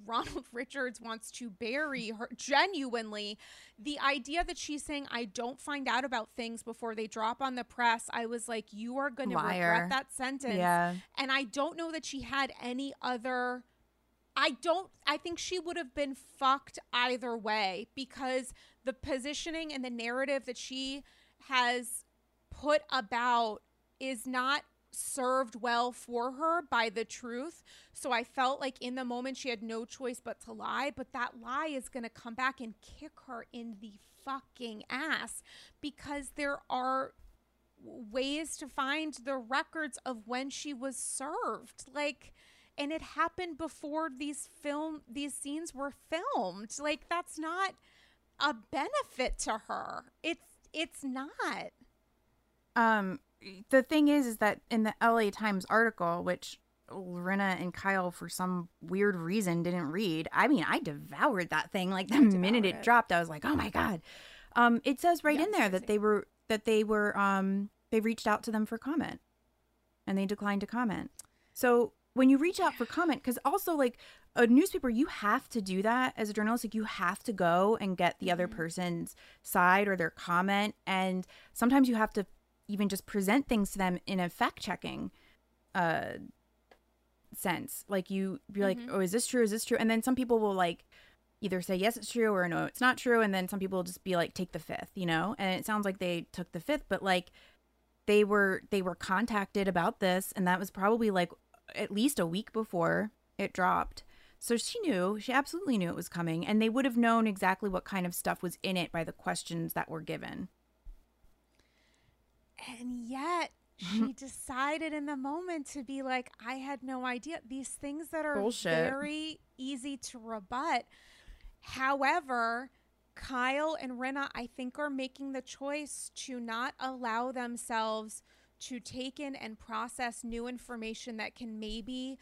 Ronald Richards wants to bury her genuinely. The idea that she's saying, I don't find out about things before they drop on the press, I was like, you are going to regret that sentence.
Yeah.
And I don't know that she had any other. I don't. I think she would have been fucked either way because the positioning and the narrative that she has put about is not served well for her by the truth. So I felt like in the moment she had no choice but to lie, but that lie is going to come back and kick her in the fucking ass because there are ways to find the records of when she was served. Like and it happened before these film these scenes were filmed. Like that's not a benefit to her. It's it's not.
Um, the thing is, is that in the LA Times article, which Lorena and Kyle, for some weird reason, didn't read. I mean, I devoured that thing. Like the minute it,
it.
dropped, I was like, oh my god. Um, it says right
Yeah,
in there that they were that they were um they reached out to them for comment, and they declined to comment. So when you reach out for comment, because also like a newspaper, you have to do that as a journalist. Like you have to go and get the other person's side or their comment, and sometimes you have to even just present things to them in a fact checking uh sense. Like you be like oh is this true? Is this true? And then some people will like either say yes it's true or no it's not true and then some people will just be like take the fifth you know? And it sounds like they took the fifth but like they were they were contacted about this and that was probably like at least a week before it dropped. So she knew she absolutely knew it was coming and they would have known exactly what kind of stuff was in it by the questions that were given
And yet she decided in the moment to be like, I had no idea. These things that are
Bullshit.
very easy to rebut. However, Kyle and Rinna, I think, are making the choice to not allow themselves to take in and process new information that can maybe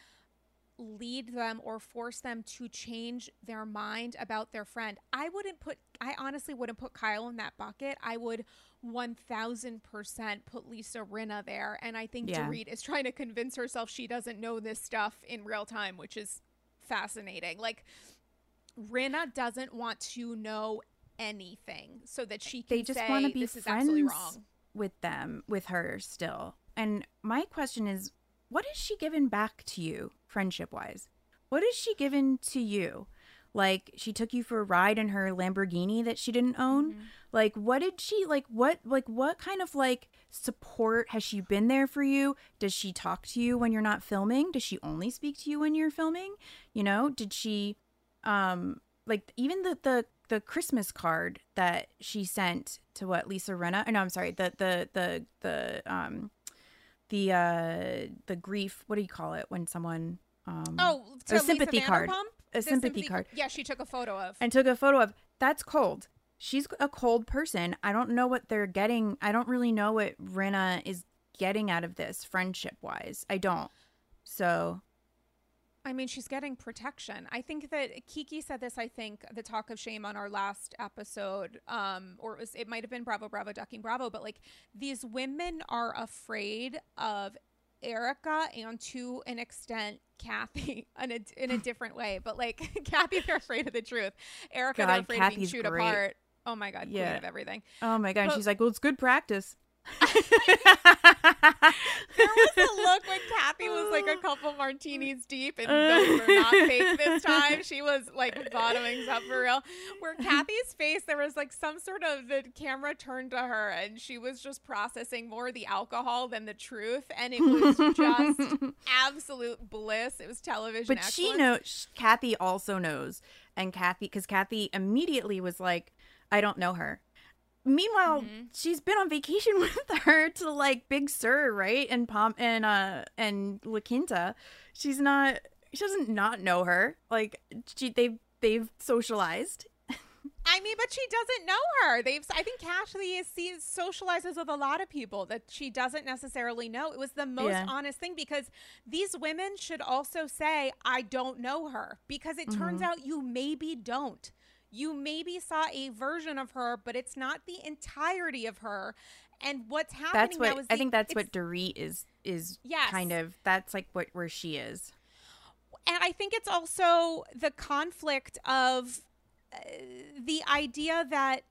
lead them or force them to change their mind about their friend. I wouldn't put I honestly wouldn't put Kyle in that bucket. I would 1000% put Lisa Rinna there and I think
Yeah.
Dorit is trying to convince herself she doesn't know this stuff in real time, which is fascinating. Like Rinna doesn't want to know anything so that she can
They just
say
want to be
this is absolutely
friends
wrong.
with them, with her still. And my question is, what has she given back to you, friendship wise? What has she given to you? Like she took you for a ride in her Lamborghini that she didn't own.
Mm-hmm.
Like what did she like? What like what kind of like support has she been there for you? Does she talk to you when you're not filming? Does she only speak to you when you're filming? You know, did she um like even the the the Christmas card that she sent to what Lisa Rinna? Or no, I'm sorry. The the the the um the uh the grief. What do you call it when someone um
Oh,
a sympathy card. A
The
sympathy card
Yeah, she took a photo of.
and took a photo of that's cold. She's a cold person. I don't know what they're getting. I don't really know what Rinna is getting out of this friendship wise. I don't. So
I mean, she's getting protection. I think that Kiki said this. I think the talk of shame on our last episode, um, or it was it might have been Bravo, Bravo, Ducking Bravo, but like these women are afraid of Erika and to an extent Kathy in a in a different way. But like Kathy, they're afraid of the truth. Erika, they're
God,
afraid of being
Kathy's
chewed
great.
apart. Oh my god,
Yeah.
queen of everything.
oh my god, and
But-
she's like, well, it's good practice.
There was a look when Kathy was like a oh. couple martinis deep, and those were not fake this time. She was like bottoming up for real. Where Kathy's face, there was like some sort of the camera turned to her, and she was just processing more the alcohol than the truth, and it was just absolute bliss. It was television.
but she knows. Kathy also knows, and Kathy, because Kathy immediately was like, I don't know her. Meanwhile,
Mhm.
she's been on vacation with her to like Big Sur, right? And Pom and uh and La Quinta. She's not. She doesn't not know her. Like she, they've they've socialized.
I mean, but she doesn't know her. They've. I think Ashley is, sees socializes with a lot of people that she doesn't necessarily know. It was the most
Yeah.
honest thing because these women should also say, "I don't know her," because it turns
Mm-hmm.
out you maybe don't. You maybe saw a version of her, but it's not the entirety of her. And what's happening
That's what
is
I think. That's what Dorit is is
Yes.
kind of. That's like what where she is.
and I think it's also the conflict of uh, the idea that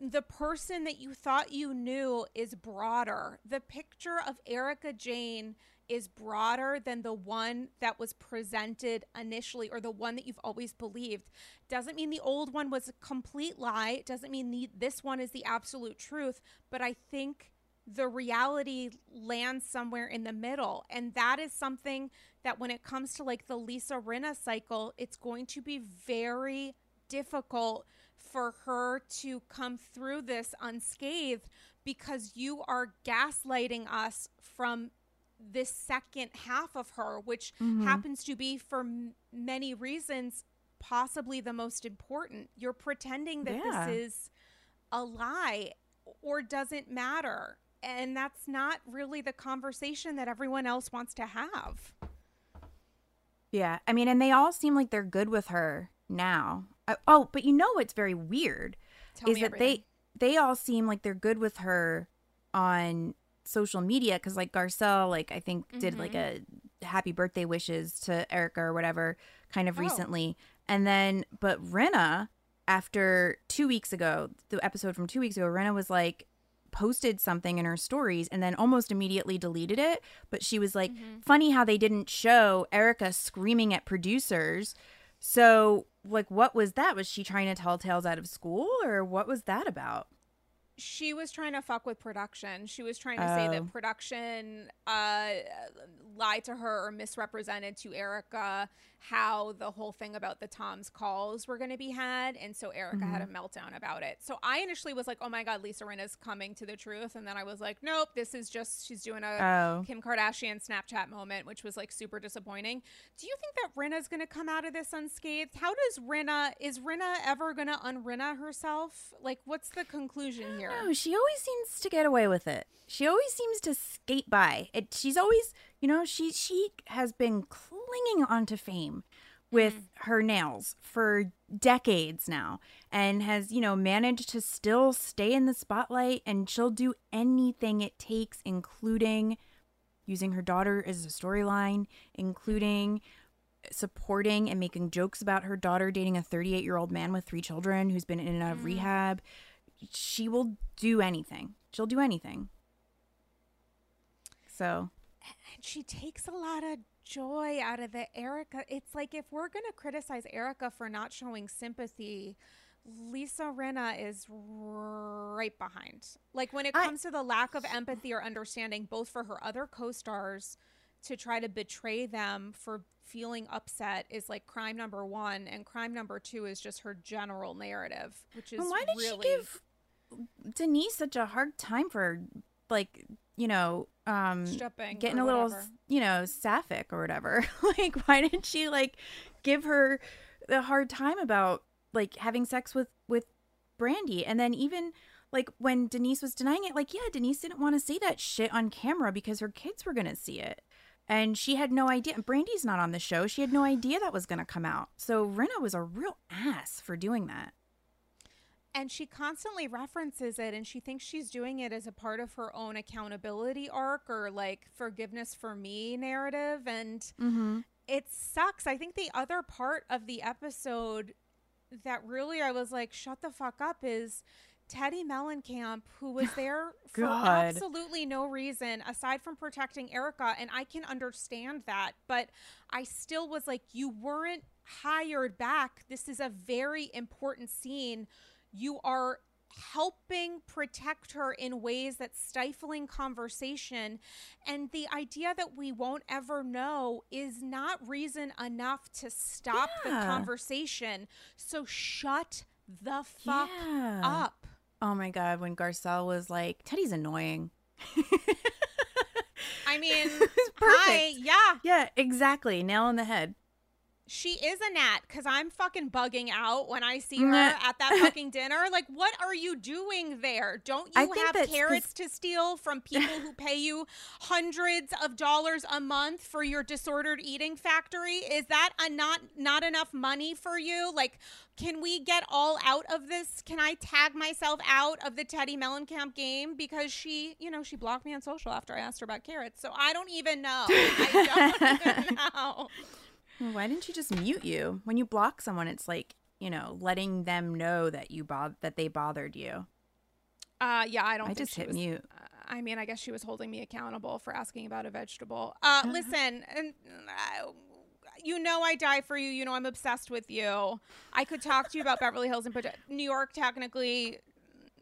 the person that you thought you knew is broader. The picture of Erika Jayne is broader than the one that was presented initially or the one that you've always believed. Doesn't mean the old one was a complete lie. It doesn't mean the, this one is the absolute truth, but I think the reality lands somewhere in the middle. And that is something that when it comes to like the Lisa Rinna cycle, it's going to be very difficult for her to come through this unscathed because you are gaslighting us from this second half of her, which happens to be for m- many reasons possibly the most important. You're pretending that
Yeah.
this is a lie or doesn't matter. And that's not really the conversation that everyone else wants to have.
Yeah, I mean, and they all seem like they're good with her now. Uh, oh, but you know what's very weird
Tell
is that
everything.
they they all seem like they're good with her on social media because like Garcelle, like I think did like mm-hmm. a happy birthday wishes to Erika or whatever kind of
Oh.
recently, and then but Rinna, after two weeks ago, the episode from two weeks ago, Rinna was like posted something in her stories and then almost immediately deleted it. But she was like, mm-hmm. funny how they didn't show Erika screaming at producers. So, like, what was that? Was she trying to tell tales out of school or what was that about?
She was trying to fuck with production. She was trying to say
Oh.
that production uh, lied to her or misrepresented to Erika how the whole thing about the Tom's calls were going to be had. And so Erika had a
Mm-hmm.
meltdown about it. So I initially was like, oh my God, Lisa Rinna's coming to the truth. And then I was like, nope, this is just, she's doing a
Oh.
Kim Kardashian Snapchat moment, which was like super disappointing. Do you think that Rinna's going to come out of this unscathed? How does Rinna, is Rinna ever going to unrinna herself? Like, what's the conclusion here?
No, she always seems to get away with it. She always seems to skate by. It, she's always You know, she she has been clinging onto fame with
Mm.
her nails for decades now and has, you know, managed to still stay in the spotlight and she'll do anything it takes including using her daughter as a storyline, including supporting and making jokes about her daughter dating a 38 year old man with three children who's been in and out of
Mm.
rehab. She will do anything. She'll do anything. So,
and she takes a lot of joy out of it. Erika, it's like if we're going to criticize Erika for not showing sympathy, Lisa Rinna is right behind. Like when it
I-
comes to the lack of empathy or understanding, both for her other co stars to try to betray them for feeling upset is like crime number one. And crime number two is just her general narrative, which is
Well, why did
really.
she give Denise such a hard time for, like, you know, um,
Stripping
getting a little,
whatever.
you know, sapphic or whatever? like, why did she like give her the hard time about like having sex with with Brandi? And then even like when Denise was denying it, like, yeah, Denise didn't want to say that shit on camera because her kids were gonna see it. And she had no idea. Brandi's not on the show. She had no idea that was going to come out. So rinna was a real ass for doing that.
And she constantly references it and she thinks she's doing it as a part of her own accountability arc or like forgiveness for me narrative and
Mm-hmm.
it sucks. I think the other part of the episode that really i was like shut the fuck up is teddi mellencamp who was there for absolutely no reason aside from protecting erika and i can understand that but i still was like you weren't hired back. This is a very important scene you are helping protect her in ways that's stifling conversation. And the idea that we won't ever know is not reason enough to stop the conversation. So shut the fuck
Yeah.
up.
Oh my God. When Garcelle was like, Teddi's annoying.
I mean,
It's
hi,
perfect.
yeah,
Yeah, exactly. Nail on the head.
She is a gnat because I'm fucking bugging out when I see her at that fucking dinner. Like, what are you doing there? Don't you have carrots to steal from people who pay you hundreds of dollars a month for your disordered eating factory? Is that a not not enough money for you? Like, can we get all out of this? Can I tag myself out of the Teddi Mellencamp game because she, you know, she blocked me on social after I asked her about carrots. So I don't even know. I don't even know.
Well, Why didn't you just mute you? When you block someone, it's like, you know, letting them know that you bo- that they bothered you.
Uh, yeah, I don't.
I just hit
was,
mute.
uh, I mean, I guess she was holding me accountable for asking about a vegetable. Uh,
Uh-huh.
listen, and uh, you know I die for you. You know I'm obsessed with you. I could talk to you about Beverly Hills and New York. Technically,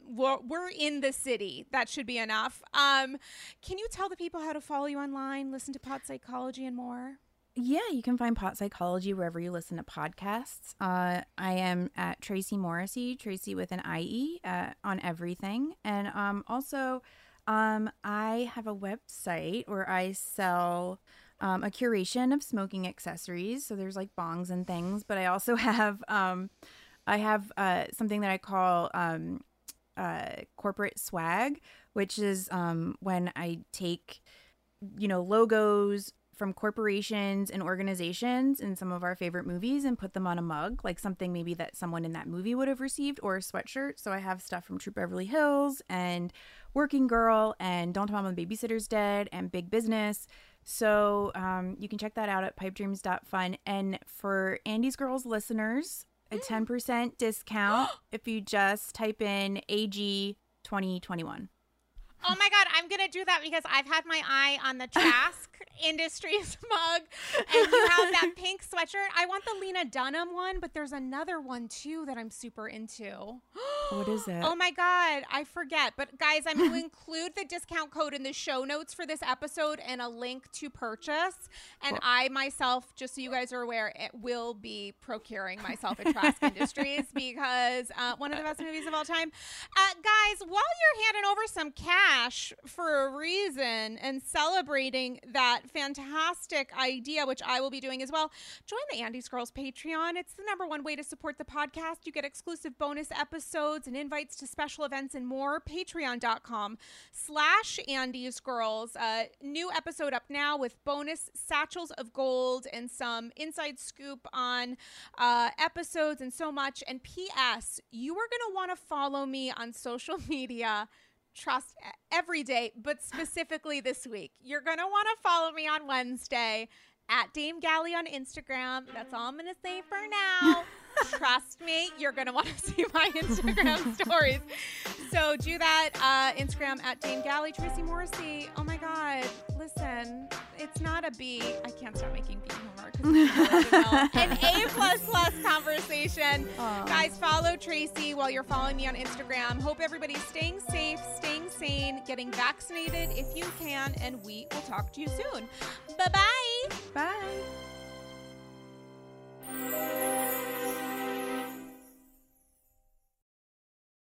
we're, we're in the city. That should be enough. Um, can you tell the people how to follow you online, listen to Pot Psychology, and more?
Yeah, you can find Pot Psychology wherever you listen to podcasts. Uh, I am at Tracie Morrissey, Tracie with an IE, uh, on everything. And um, also, um, I have a website where I sell um, a curation of smoking accessories. So there's like bongs and things, but I also have um, I have uh, something that I call um, uh, corporate swag, which is um, when I take you know logos from corporations and organizations in some of our favorite movies and put them on a mug, like something maybe that someone in that movie would have received, or a sweatshirt. So I have stuff from Troop Beverly Hills and Working Girl and Don't Tell Mom the Babysitter's Dead and Big Business. So um, you can check that out at pipedreams.fun. And for Andy's Girls listeners, a 10% discount if you just type in AG 2021.
Oh my god, I'm gonna do that because I've had my eye on the Trask Industries mug, and you have that pink sweatshirt. I want the Lena Dunham one, but there's another one too that I'm super into.
What is it?
Oh my god, I forget. But guys, I'm going to include the discount code in the show notes for this episode and a link to purchase. And
Cool.
I myself, just so you guys are aware, it will be procuring myself at Trask Industries because uh, one of the best movies of all time. Uh, guys, while you're handing over some cash for a reason and celebrating that fantastic idea, which I will be doing as well, join the Andy's Girls Patreon. It's the number one way to support the podcast. You get exclusive bonus episodes and invites to special events and more. Patreon.com slash Andy's Girls. Uh, new episode up now with bonus satchels of gold and some inside scoop on uh, episodes and so much. And P.S. You are going to want to follow me on social media trust every day, but specifically this week. You're going to want to follow me on Wednesday at Dame Galley on Instagram. That's all I'm going to say for now. trust me, you're going to want to see my Instagram stories. So do that. Uh, Instagram at Dame Galley, Tracie Morrissey. Oh my God. Listen, it's not a B. I can't stop making B homework. An A plus plus conversation. Aww. Guys, follow Tracie while you're following me on Instagram. Hope everybody's staying safe, staying sane, getting vaccinated if you can, and we will talk to you soon. Bye-bye.
Bye.